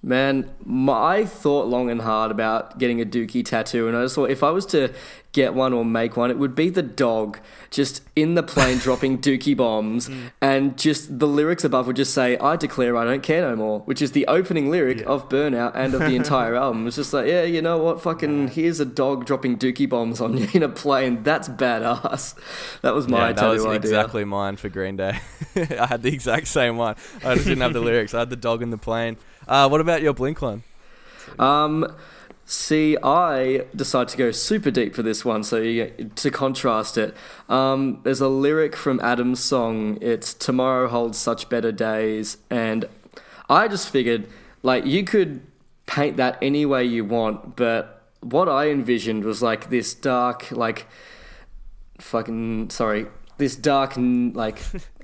Man, my, I thought long and hard about getting a dookie tattoo, and I just thought if I was to get one or make one, it would be the dog just in the plane *laughs* dropping dookie bombs, mm. and just the lyrics above would just say, I declare I don't care no more, which is the opening lyric Yeah. of Burnout and of the *laughs* entire album. It's just like, yeah, you know what? Fucking here's a dog dropping dookie bombs on you in a plane. That's badass. *laughs* That was my yeah, that tattoo was idea. exactly mine for Green Day. I had the exact same one. I just didn't have the lyrics. I had the dog in the plane. Uh, what about your Blink one? Um, see, I decided to go super deep for this one, so you, to contrast it, um, there's a lyric from Adam's song. It's "Tomorrow holds such better days," and I just figured, like, you could paint that any way you want, but what I envisioned was like this dark, like, fucking sorry, this dark, like. *laughs*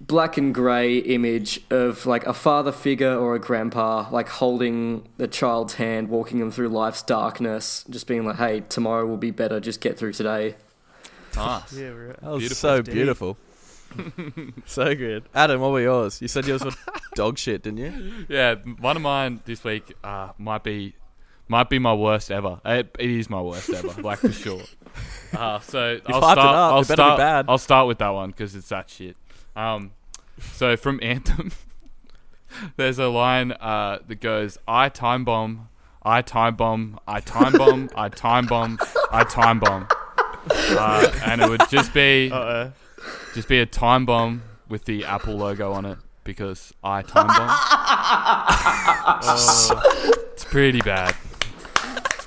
black and grey image of like a father figure or a grandpa like holding the child's hand walking them through life's darkness just being like hey tomorrow will be better just get through today Nice. Yeah, we're That was Beautiful. so beautiful. *laughs* so good. Adam, what were yours? You said yours were *laughs* dog shit, didn't you? Yeah, one of mine this week uh, might be might be my worst ever. It, it is my worst ever, like for sure. *laughs* Uh, so I'll start. it up. I'll It better be start. bad. I'll start with that one because it's that shit. Um, so from *laughs* Anthem, there's a line uh, that goes, "I time bomb, I time bomb, I time bomb, I time bomb, I time bomb," uh, and it would just be *laughs* Uh oh. just be a time bomb with the Apple logo on it because I time bomb. oh *laughs* It's pretty bad.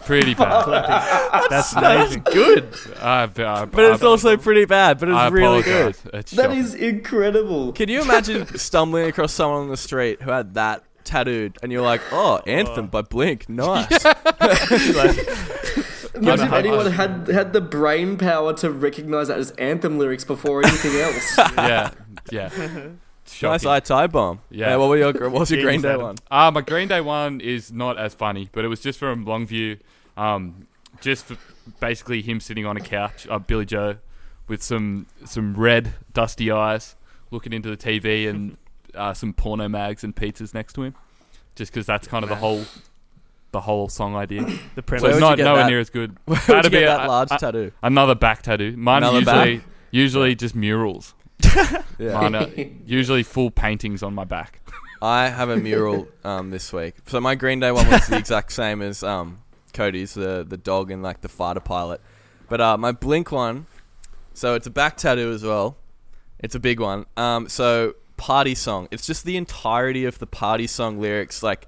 It's pretty *laughs* bad. that's amazing. Good. I, I, But it's also pretty bad, but I it's really good. apologize. It's that shocking. is incredible Can you imagine *laughs* stumbling across someone on the street who had that tattooed and you're like, oh, Anthem by Blink. *laughs* Nice. imagine if anyone had had the brain power to recognize that as anthem lyrics before anything else yeah, yeah. nice Shocking. eye tie bomb. Yeah. Yeah. what, were your, what was your Green Day Adam. one? Uh, my Green Day one is not as funny, but it was just from Longview. Um, just for basically him sitting on a couch, uh, Billie Joe, with some some red dusty eyes, looking into the TV and *laughs* uh, some porno mags and pizzas next to him. Just because that's kind of the whole the whole song idea. *coughs* The So premise. would it's not nowhere that? near as good. *laughs* Where would That'd you get a- large a- tattoo? Another back tattoo. Mine Another usually back? usually just murals. *laughs* Yeah. Mine are usually full paintings on my back. I have a mural um, this week. So my Green Day one was the exact same as um, Cody's, the the dog and like the fighter pilot. But uh, my Blink one, so it's a back tattoo as well. It's a big one. Um, so party song. It's just the entirety of the party song lyrics, like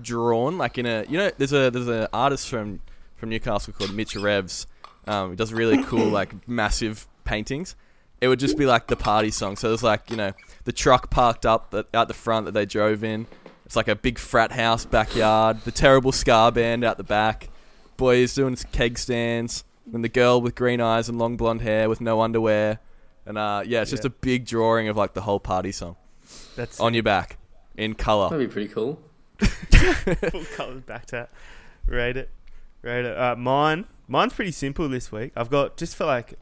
drawn like in a you know there's a there's an artist from from Newcastle called Mitch Revs. Um, he does really cool like massive paintings. It would just be like the party song. So there's like you know the truck parked up at, the front that they drove in. It's like a big frat house backyard. The terrible ska band out the back. Boys doing keg stands. And the girl with green eyes and long blonde hair with no underwear. And uh, yeah, it's just Yeah. a big drawing of like the whole party song That's on your back in color. That'd be pretty cool. *laughs* full colours back to rate it. Rate it. Uh, mine, mine's pretty simple this week. I've got just for like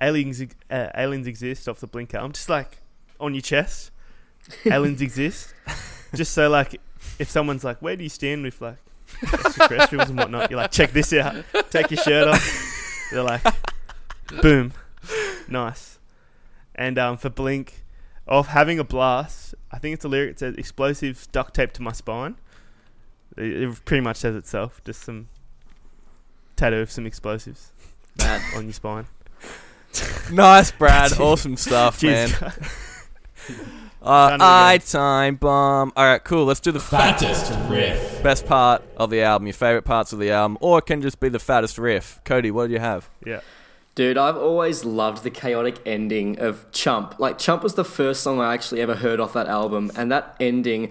aliens, ex- uh, aliens exist off the blinker. I'm just like on your chest. aliens *laughs* exist, just so like if someone's like, where do you stand with like extraterrestrials and whatnot? You're like, check this out. Take your shirt off. They're like, boom, nice. And um, for Blink, of having a blast. I think it's a lyric It says explosives duct taped to my spine. It, it pretty much says itself. Just some tattoo of some explosives Bad. *laughs* on your spine. Nice, Brad. *laughs* awesome stuff, *laughs* man. Cheers. Uh, I time bomb. All right, cool. Let's do the Fattest riff. best part of the album, your favorite parts of the album, or it can just be the fattest riff. Cody, what do you have? yeah. Dude, I've always loved the chaotic ending of Chump. Like Chump was the first song I actually ever heard off that album, and that ending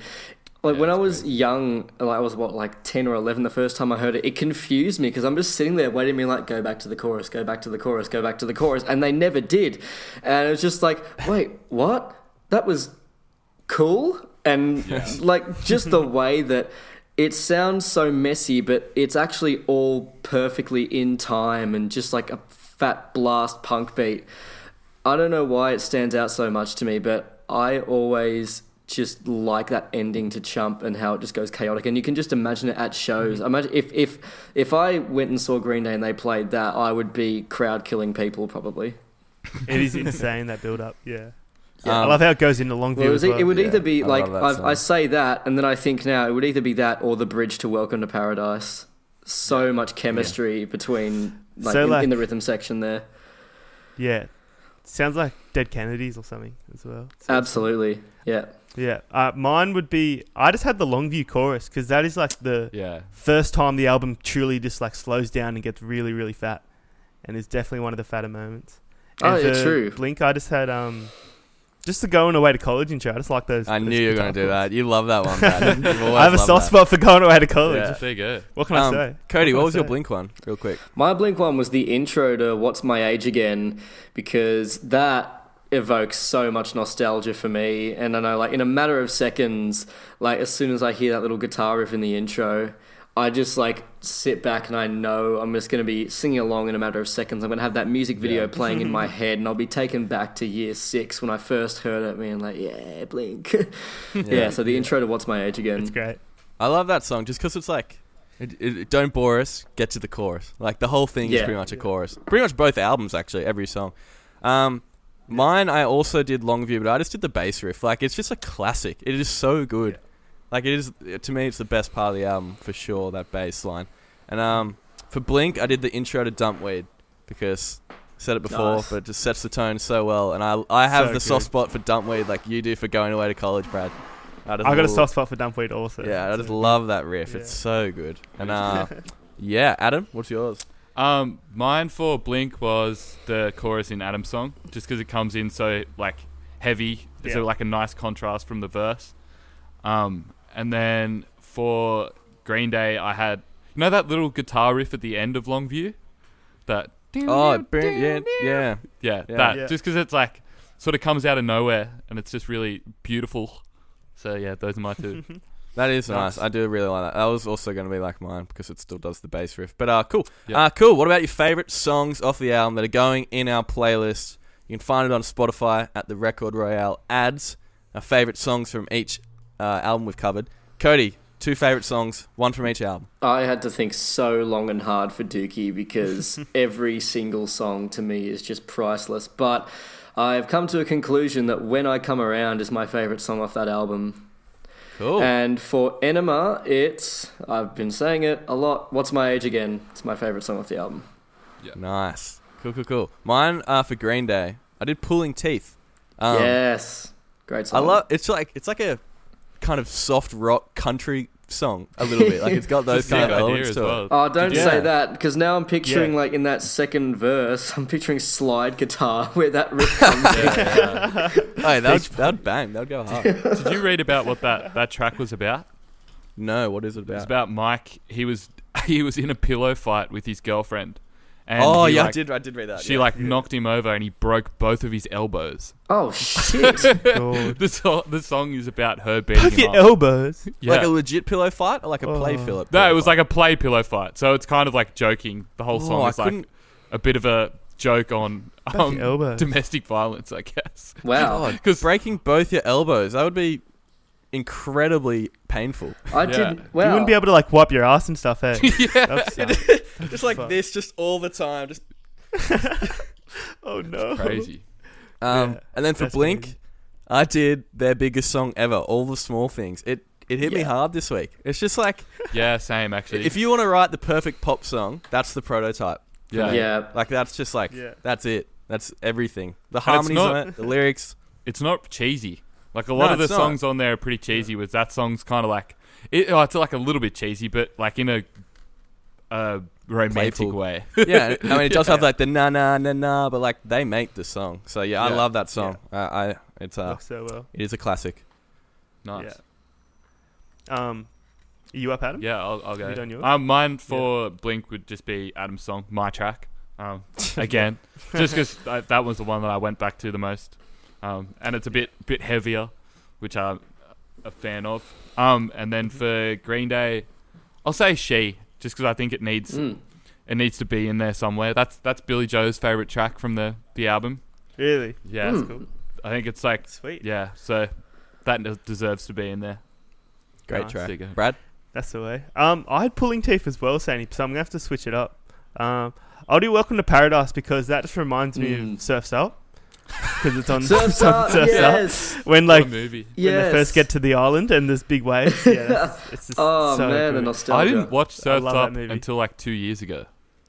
like when I was young, like I was what like 10 or 11 the first time I heard it, it confused me because I'm just sitting there waiting me like go back to the chorus, go back to the chorus, go back to the chorus, and they never did. And it was just like, *laughs* "Wait, what? That was cool and like just the *laughs* way that it sounds so messy but it's actually all perfectly in time and just like a fat blast punk beat i don't know why it stands out so much to me but i always just like that ending to chump and how it just goes chaotic and you can just imagine it at shows mm-hmm. imagine if if if i went and saw green day and they played that i would be crowd killing people probably It is *laughs* insane that build up. Yeah. Yeah. I Um, love how it goes into Longview Well, it, was, as well. it would Yeah, either be I like I've. I say that, and then I think now it would either be that or the bridge to Welcome to Paradise. So much chemistry between like, So, in, like- in the rhythm section there. yeah. Sounds like Dead Kennedys or something as well. So- Absolutely, yeah. Yeah. Uh, mine would be. I just had the Longview chorus because that is like the Yeah. first time the album truly just like slows down and gets really really fat, and is definitely one of the fatter moments. Oh, yeah, true. Blink, I just had um, just the going away to college intro. I just like those. I those knew you were going to do that. You love that one, Brad. *laughs* You've always I have a loved soft that. spot for going away to college. Yeah. There you go. What can Um, I say? Cody, What what was your? Blink one, real quick? My Blink one was the intro to What's My Age Again because that evokes so much nostalgia for me. And I know, like, in a matter of seconds, like, as soon as I hear that little guitar riff in the intro, I just, like, sit back and I know I'm just going to be singing along in a matter of seconds. I'm going to have that music video Yeah. playing in my *laughs* head and I'll be taken back to year six when I first heard it, being like, yeah, Blink. *laughs* yeah. so the intro to What's My Age Again. It's great. I love that song just because it's like, it, it, don't bore us, get to the chorus. Like the whole thing is pretty much a chorus. Pretty much both albums, actually, every song. Um, mine, I also did Longview, but I just did the bass riff. Like it's just a classic. It is so good. Like it is to me, it's the best part of the album for sure. That bass line. And um, for Blink, I did the intro to Dumpweed because I said it before, Nice. but it just sets the tone so well. And I I have So the soft spot for Dumpweed, like you do for going away to college, Brad. I, just I got a soft spot for Dumpweed also. yeah, I So- just love that riff. Yeah. It's so good. And uh, *laughs* yeah, Adam, what's yours? Um, mine for Blink was the chorus in Adam's song, just because it comes in so like heavy. It's Yeah. like a nice contrast from the verse. Um, and then for Green Day, I had you know that little guitar riff at the end of Longview, that Oh, bring, yeah, yeah. yeah, Yeah. that Yeah. just because it's like sort of comes out of nowhere and it's just really beautiful. So yeah, those are my two. *laughs* That is nice. Nice. I do really like that. That was also going to be like mine because it still does the bass riff. But uh, cool. Yeah. Uh, cool. What about your favorite songs off the album that are going in our playlist? You can find it on Spotify at the Record Royale ads. Our favorite songs from each uh, album we've covered. Cody, two favorite songs, one from each album. I had to think so long and hard for Dookie because *laughs* every single song to me is just priceless. But I've come to a conclusion that When I Come Around is my favourite song off that album. Cool. And for Enema, it's, I've been saying it a lot, What's My Age Again? It's my favourite song off the album. nice. Cool, cool, cool. Mine are for Green Day. I did Pulling Teeth. Um, yes. Great song. I love. It's like it's like a kind of soft rock country song a little bit. Like it's got *laughs* those kind of elements as to well. it. Oh, don't Did you- say Yeah. that because now I'm picturing Yeah. like in that second verse, *laughs* I'm picturing slide guitar *laughs* where that riff comes in. Yeah, Hey, that would that would bang. That would go hard. Did you read about what that, that track was about? no, what is it about? was about? about Mike. He was he was in a pillow fight with his girlfriend. And oh he, yeah, I did. I did read that. She yeah. like knocked him over and he broke both of his elbows. Oh *laughs* shit! *laughs* God. The, so- the song is about her beating Both him your up. elbows. Yeah. like a legit pillow fight or like a play Oh. Philip. no, it was like a play pillow fight. So it's kind of like joking. The whole song oh, I is like couldn't. a bit of a joke on um, domestic violence, I guess. Wow, Because *laughs* breaking both your elbows that would be incredibly painful. I Yeah. didn't. Wow, You wouldn't be able to like wipe your ass and stuff, eh? *laughs* yeah, That'd just like Fuck. this, just all the time. Just *laughs* oh no. crazy. um, Yeah, and then for that's Blink, crazy. I did their biggest song ever, "All the Small Things." It it hit me hard this week. It's just like Yeah, same actually. if you want to write the perfect pop song, that's the prototype. yeah. Yeah, Like that's just like Yeah. that's it. That's everything. The harmonies not- on it, the lyrics. it's not cheesy. Like a lot No, of the it's not. songs on there are pretty cheesy. With that song's kind of like it, oh, it's like a little bit cheesy, but like in a uh, romantic Playful. way. *laughs* Yeah, I mean it does have like the na na na na, but like they make the song. So yeah, I love that song. I, I it's uh Works so well. it is a classic. nice. Um, you up, Adam? Yeah, I'll, I'll go. You done yours? Um, mine for Blink would just be Adam's song, "My Track." Um, *laughs* again, just because that was the one that I went back to the most, um, and it's a bit bit heavier, which I'm a fan of. Um, and then for Green Day, I'll say "She," just because I think it needs Mm. it needs to be in there somewhere. That's that's Billie Joe's favorite track from the the album. Really? Yeah, Mm. Cool. I think it's like Sweet. yeah, so that deserves to be in there. Great Nice. track. There you go. Brad? That's the way. Um, I had pulling teeth as well, Sandy, so I'm gonna have to switch it up. Um, I'll do Welcome to Paradise because that just reminds me Mm. of Surf's Up. Because it's on, *laughs* Surf's it's on Up, Surf's Up. When What a like movie. when they first get to the island and there's big waves. Yeah, that's, *laughs* it's just Oh so man, the good. nostalgia. I didn't watch I Surf's Up until like two years ago.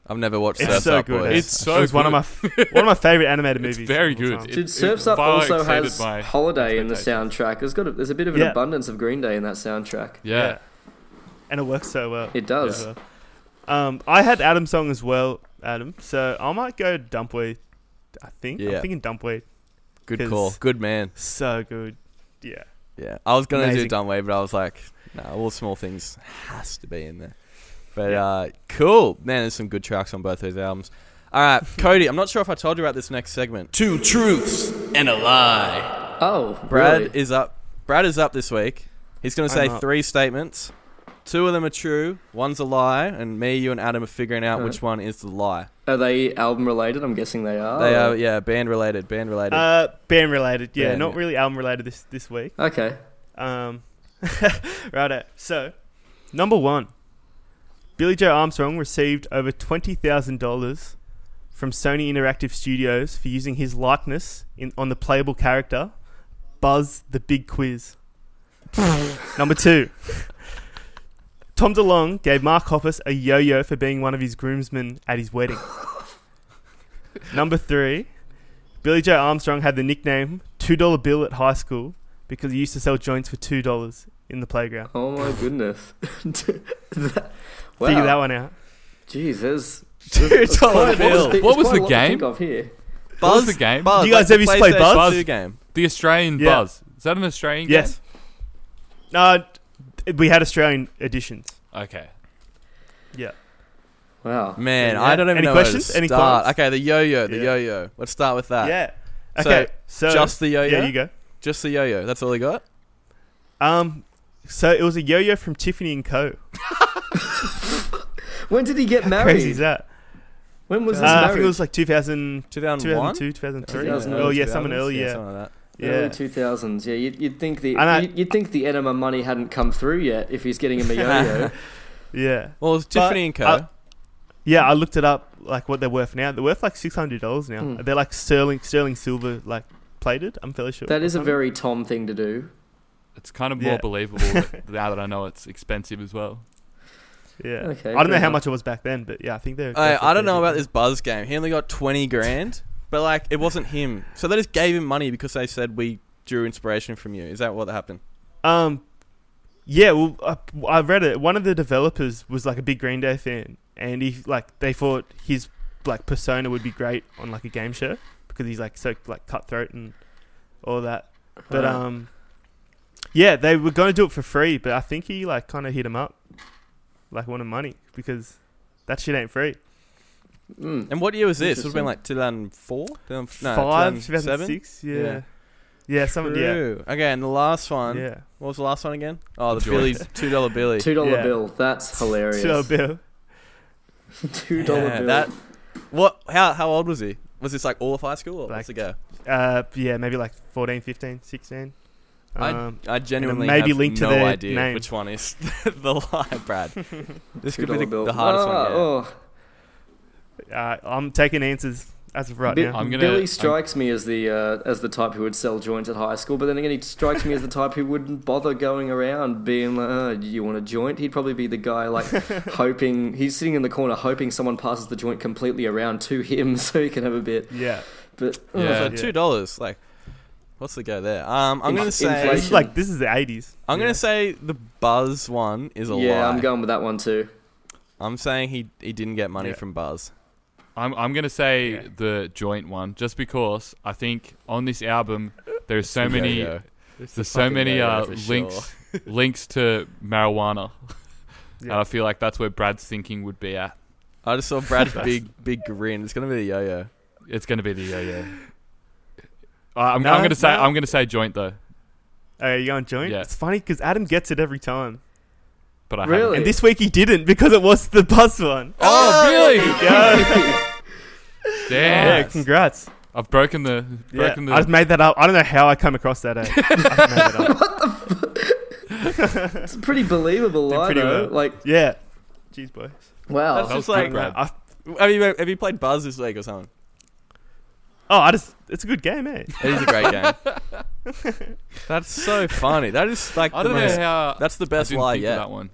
I've never watched It's Surf's so Up good. Boys. It's so it was one of my f- one of my favorite animated It's movies. very good. It- Dude, Surf's Up also has Holiday in the soundtrack. There's got a, there's a bit of an Yeah. abundance of Green Day in that soundtrack. Yeah. and it works so well. It does. as well. Um, I had Adam's song as well, Adam. So I might go Dumpweed. I think Yeah. I'm thinking Dumpweed. Good 'cause- call. Good man. So good. Yeah. Yeah. I was gonna Amazing. do Dunway, but I was like, nah, all small things has to be in there. But uh cool. Man, there's some good tracks on both those albums. Alright, *laughs* Cody, I'm not sure if I told you about this next segment. Two truths and a lie. Oh, Brad really? is up Brad is up this week. He's gonna say three statements. Two of them are true, one's a lie, and me, you and Adam are figuring out Alright. which one is the lie. Are they album related? I'm guessing they are. They are yeah, band related, band related. Uh, band related. Yeah, Band, not yeah. really album related this this week. Okay. Um, *laughs* right. So, number one, Billie Joe Armstrong received over twenty thousand dollars from Sony Interactive Studios for using his likeness in on the playable character Buzz the Big Quiz. *laughs* number two. Tom DeLonge gave Mark Hoppus a yo-yo for being one of his groomsmen at his wedding. *laughs* Number three, Billie Joe Armstrong had the nickname Two Dollar Bill at high school because he used to sell joints for two dollars in the playground. Oh my goodness. *laughs* that, wow. Figure that one out. Jeez, there's. Two there's dollar quite- bill. What was the a lot to game? think of here. What was the game? Buzz, You guys like ever the used to play PlayStation Buzz? 2 game. The Australian Yeah. Buzz. Is that an Australian Yes. Uh, d- we had Australian editions. Okay. Yeah. Wow. Man, Yeah. I don't even Any know questions? where to Any start. comments? Okay, the yo-yo, the Yeah. yo-yo. Let's start with that. yeah. So, Okay. So, just the yo-yo? Yeah, you go. Just the yo-yo. That's all he got. Um, so it was a yo-yo from Tiffany and Co. *laughs* When did he get How married? crazy is that? When was Uh, his I marriage? think it was like 2000, 2001. 2002, 2003. 2000, Oh yeah, 2000s? something early. Yeah. something like that. Yeah. Early 2000s. Yeah, you'd, you'd think the I- you'd, you'd think the enema money hadn't come through yet if he's getting him a *laughs* yo-yo. Yeah. Well, it's Tiffany and Co. uh, Yeah, I looked it up, like what they're worth now. They're worth like six hundred dollars now. Hmm. They're like sterling, sterling silver, like plated. I'm fairly sure. that is a very Tom thing to do. It's kind of more Yeah. believable *laughs* now that I know it's expensive as well. yeah. Okay, I don't know fair how much it was back then, but yeah, I think they're. I, they're I don't know about this Buzz game. He only got 20 grand, but like it wasn't him. So they just gave him money because they said we drew inspiration from you. Is that what happened? Um, Yeah, well, I, I read it. One of the developers was like a big Green Day fan, and he like they thought his like persona would be great on like a game show because he's like so like cutthroat and all that. But Right. um, yeah, they were going to do it for free, but I think he like kind of hit him up, like wanted money because that shit ain't free. Mm. And what year was this? Would have been like 2004? No, Five, 2007? 2006, yeah, Yeah. yeah, some yeah, Okay, and the last one. yeah. What was the last one again? Oh, the Joint. Billy's two dollar Billy. *laughs* Two dollar Yeah. bill. That's *laughs* hilarious. So Bill, *laughs* Two dollar Yeah, bill. that. What? How how old was he? Was this like all of high school or Like- what's it go? uh, yeah, maybe like 14, 15, 16. Um, I genuinely maybe have link to no their idea name. which one is the lie, Brad. This could be the, bill. the hardest Ah, one. Yeah. oh. Uh, I'm taking answers as of right Bi- now. I'm gonna- Billy I'm- strikes me as the uh, as the type who would sell joints at high school, but then again, he strikes me as the type who wouldn't bother going around being like, oh, "You want a joint?" He'd probably be the guy like *laughs* hoping he's sitting in the corner hoping someone passes the joint completely around to him *laughs* so he can have a bit. yeah, But Yeah. So two dollars, like, what's the go there? Um, I'm Inf- gonna say, this is like this is the 80s. I'm yeah. gonna say the Buzz one is a yeah, lie. I'm going with that one too. I'm saying he he didn't get money Yeah. from Buzz. I'm I'm gonna say Yeah. the joint one just because I think on this album there's so The many yo-yo. there's so many uh, for links *laughs* links to marijuana, and I feel like that's where Brad's thinking would be at. I just saw Brad's *laughs* big big grin. It's gonna be the yo-yo. It's gonna be the yo-yo. *laughs* Uh, I'm, No, I'm gonna say no. I'm gonna say joint though, Oh, you on joint? Yeah. It's funny because Adam gets it every time, but I Really? haven't. and this week he didn't because it was the Buzz one. Oh really? Yeah, *laughs* Damn! yeah congrats. I've broken the Yeah, the. I just made that up. I don't know how I come across that. Eh? *laughs* I just made that up. *laughs* It's a pretty believable Did lie, pretty though. well. Like, Jeez, Jeez, boys. wow. That's That was just like. I, have you have you played Buzz this week or something? oh, I just it's a good game, eh? It is a great game. That's so funny. That is like I the don't know most, how. That's the I best didn't lie think yet. that one.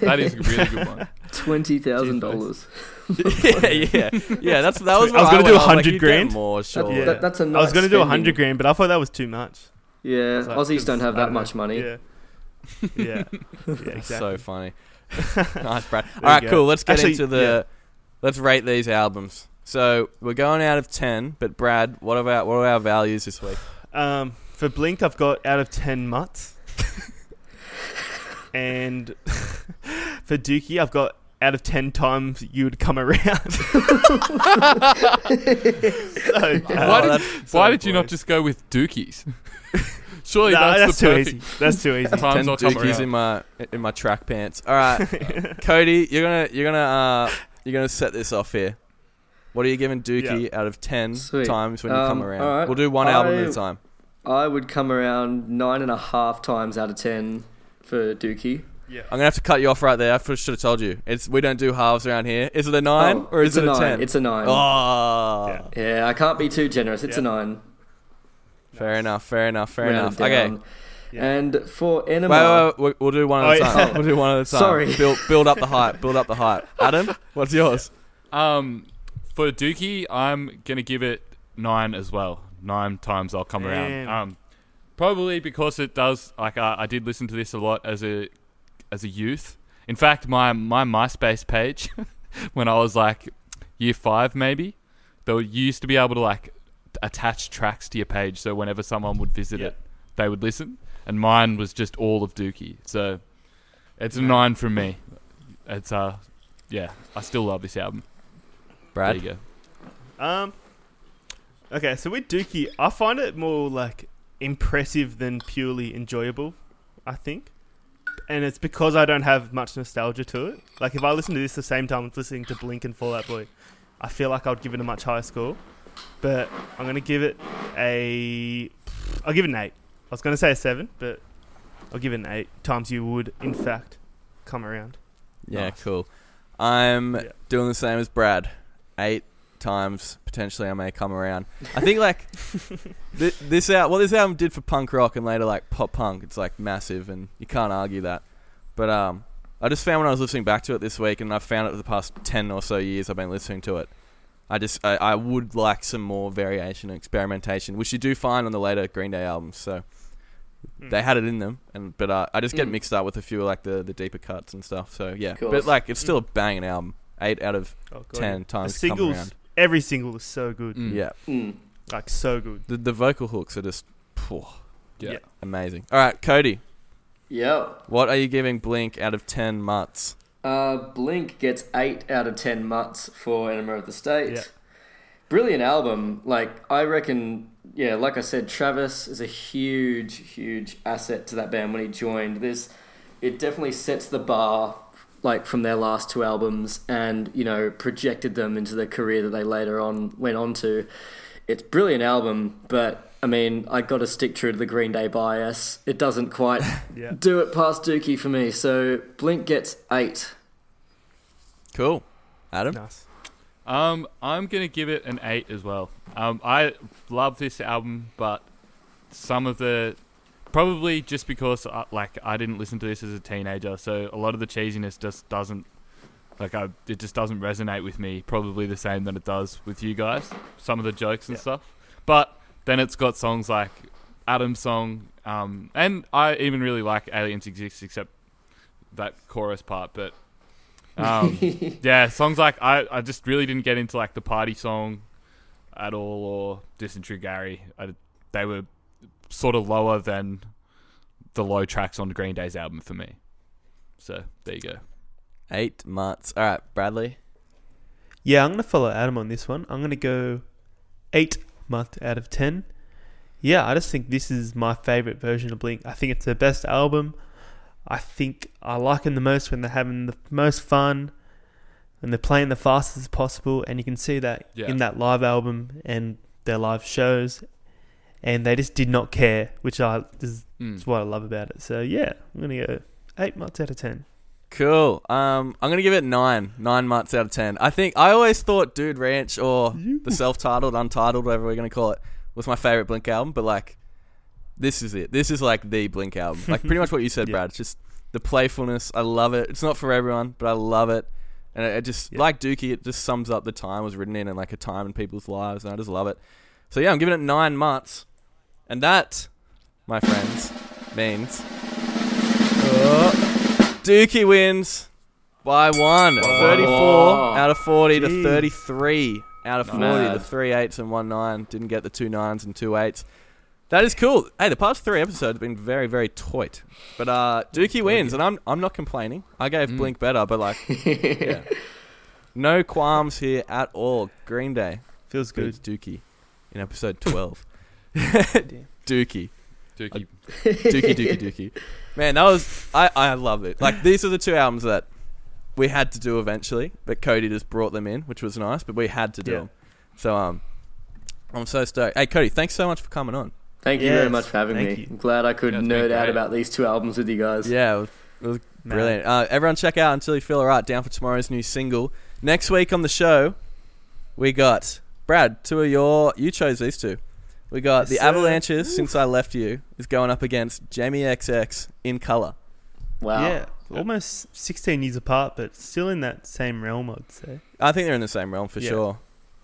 That is a really good one. *laughs* Twenty thousand dollars. *laughs* yeah, yeah, yeah. That's that was. I was gonna do like, 100 you grand. More sure. Yeah. That, that's a nice I was gonna do a hundred grand, but I thought that was too much. Yeah, was like, Aussies 'cause don't have that don't know. much money. Yeah, yeah, *laughs* yeah. Exactly. so funny. nice, Brad. All right, cool. Let's get Actually, into the. yeah. Let's rate these albums. So we're going out of ten, but Brad, what about what are our values this week? Um, for Blink, I've got out of ten mutts, and *laughs* for Dookie, I've got out of ten times you would come around. *laughs* so, Why uh, did- so Why did you not just go with Dookies? *laughs* Surely nah, that's, that's, the too perfect easy. That's too easy. ten times I'll come dookies in my in my track pants? All right, Cody, you're gonna you're gonna uh you're gonna set this off here. What are you giving Dookie out of ten Sweet. times when you come Um, around? alright. We'll do one album at a time. I would come around nine and a half times out of ten for Dookie. I'm gonna have to cut you off right there. I should have told you. It's we don't do halves around here. Is it a nine Oh, or is it a a, nine. ten? It's a nine. oh, Yeah. Yeah, I can't be too generous. It's a Yeah. nine. fair enough. Fair enough. Fair round enough. Okay. Yeah. And for Wait, Enema, wait, wait, we'll- we'll do one at Oh, a yeah. time. We'll do one at a time. Sorry. Build, build up the hype. Build up the hype. *laughs* Adam, what's yours? Um, for Dookie, I'm gonna give it nine as well. Nine times I'll come around. Um, probably because it does. Like I, I did listen to this a lot as a as a youth. In fact, my my MySpace page *laughs* when I was like year five, maybe, though you used to be able to like attach tracks to your page, so whenever someone would visit Yeah. it, they would listen. And mine was just all of Dookie. So it's a nine from me. It's uh, yeah, I still love this album. Brad. There you go. Um. Okay, so with Dookie, I find it more like impressive than purely enjoyable. I think, and it's because I don't have much nostalgia to it. Like if I listen to this the same time as listening to Blink and Fall Out Boy, I feel like I'd give it a much higher score. But I'm gonna give it a. I'll give it an eight. I was gonna say a seven, but I'll give it an eight times you would, in fact, come around. Yeah, Nice. cool. I'm Yeah. doing the same as Brad. Eight times potentially I may come around. I think like *laughs* th- this out what this album did for punk rock and later like pop punk. It's like massive and you can't argue that. But um, I just found when I was listening back to it this week, and I've found it for the past ten or so years I've been listening to it. I just I, I would like some more variation and experimentation, which you do find on the later Green Day albums. So they had it in them, and but uh, I just get Mm. mixed up with a few like the the deeper cuts and stuff. So yeah, but like it's still a banging album. Eight out of Oh, ten The times come singles, around. Every single is so good. Mm. Yeah, Mm. Like so good. the the vocal hooks are just phew, Yeah. Yeah. amazing. All right, Cody, Yeah. what are you giving Blink out of ten mutts? Uh, Blink gets 8 out of 10 mutts for Enema of the State. Yeah. Brilliant album. Like, I reckon, yeah, like I said, Travis is a huge, huge asset to that band when he joined. This, it definitely sets the bar, like, from their last two albums and, you know, projected them into the career that they later on went on to. It's a brilliant album, but, I mean, I got to stick true to the Green Day bias. It doesn't quite *laughs* Yeah. do it past Dookie for me, so Blink gets 8. Cool, Adam. Nice. Um, I'm gonna give it an eight as well. Um, I love this album, but some of the probably just because uh, like I didn't listen to this as a teenager, so a lot of the cheesiness just doesn't like I it just doesn't resonate with me. Probably the same that it does with you guys. Some of the jokes and Yeah. stuff, but then it's got songs like Adam's song, um, and I even really like Aliens Exist, except that chorus part, but. Um, *laughs* yeah, songs like I, I just really didn't get into like the party song at all or Dysentery Gary. I, they were sort of lower than the low tracks on Green Day's album for me. So there you go. Eight mutts. All right, Bradley. Yeah, I'm gonna follow Adam on this one. I'm gonna go eight month out of ten. Yeah, I just think this is my favorite version of Blink. I think it's their best album. I think I like them the most when they're having the most fun, when they're playing the fastest possible, and you can see that Yeah. in that live album and their live shows. And they just did not care, which I is, Mm. is what I love about it. So yeah, I'm gonna go eight months out of ten. Cool. Um, I'm gonna give it nine. Nine mutts out of ten. I think I always thought Dude Ranch or *laughs* the self-titled, untitled, whatever we're gonna call it, was my favorite Blink album. But like, this is it. This is like the Blink album. Like pretty much what you said, *laughs* Yeah. Brad. It's just the playfulness. I love it. It's not for everyone, but I love it. And it, it just Yeah. like Dookie, it just sums up the time it was written in and like a time in people's lives, and I just love it. So yeah, I'm giving it nine mutts, and that, my friends, means Dookie wins by one. 34 out of 40 to 33 out of 40. Mad. The three eights and one nine. Didn't get the two nines and two eights. That is cool. Hey, the past three episodes have been very, very toit. But uh, *laughs* Dookie wins, and I'm I'm not complaining. I gave Mm. Blink better, but like, *laughs* yeah. no qualms here at all. Green Day Feels good. Dookie in episode 12. *laughs* Damn. Dookie. Dookie. *laughs* Dookie, Dookie, Dookie. Man, that was I. I love it. Like these are the two albums that we had to do eventually, but Cody just brought them in, which was nice. But we had to do Yeah. them. So um, I'm so stoked. Hey, Cody, thanks so much for coming on. Thank you very much for having me. you. I'm glad I could Yeah, nerd out about these two albums with you guys. Yeah, it was, it was brilliant. Uh, everyone, check out until you feel alright. Down for tomorrow's new single. Next week on the show, we got Brad. Two of your you chose these two. We got Yes, the sir. Avalanches. Since I left you, is going up against Jamie XX in color. Wow. Yeah, almost 16 years apart, but still in that same realm, I'd say. I think they're in the same realm for Yeah. sure.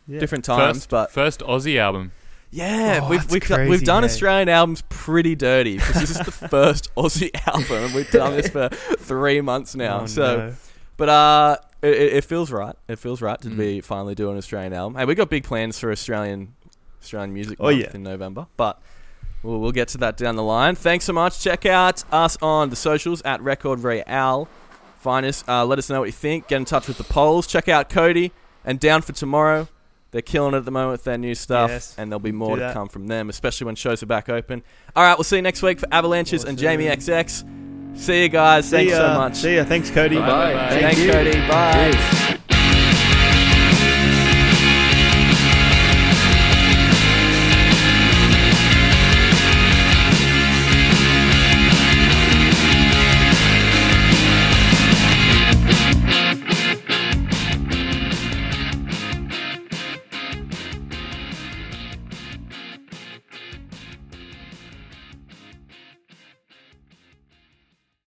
Yeah. Different times, First, but first Aussie album. Yeah, Oh, we've we've, done, we've done hey. Australian albums pretty dirty because this is the *laughs* first Aussie *laughs* album, and we've done this for *laughs* three months now. Oh, so, no. but uh, it, it it feels right. It feels right to Mm. be finally doing an Australian album. Hey, we got big plans for Australian Australian music Oh, month yeah. in November, but we'll, we'll get to that down the line. Thanks so much. Check out us on the socials at Record Real. Find us. Uh, let us know what you think. Get in touch with the polls. Check out Cody and Down for Tomorrow. They're killing it at the moment with their new stuff, Yes. and there'll be more to come from them, especially when shows are back open. All right, we'll see you next week for Avalanches and Jamie XX. See you guys. See Thanks ya. so much. See ya. Thanks, Cody. Bye. Bye. Thank Thanks, you. Cody. Bye. Cheers.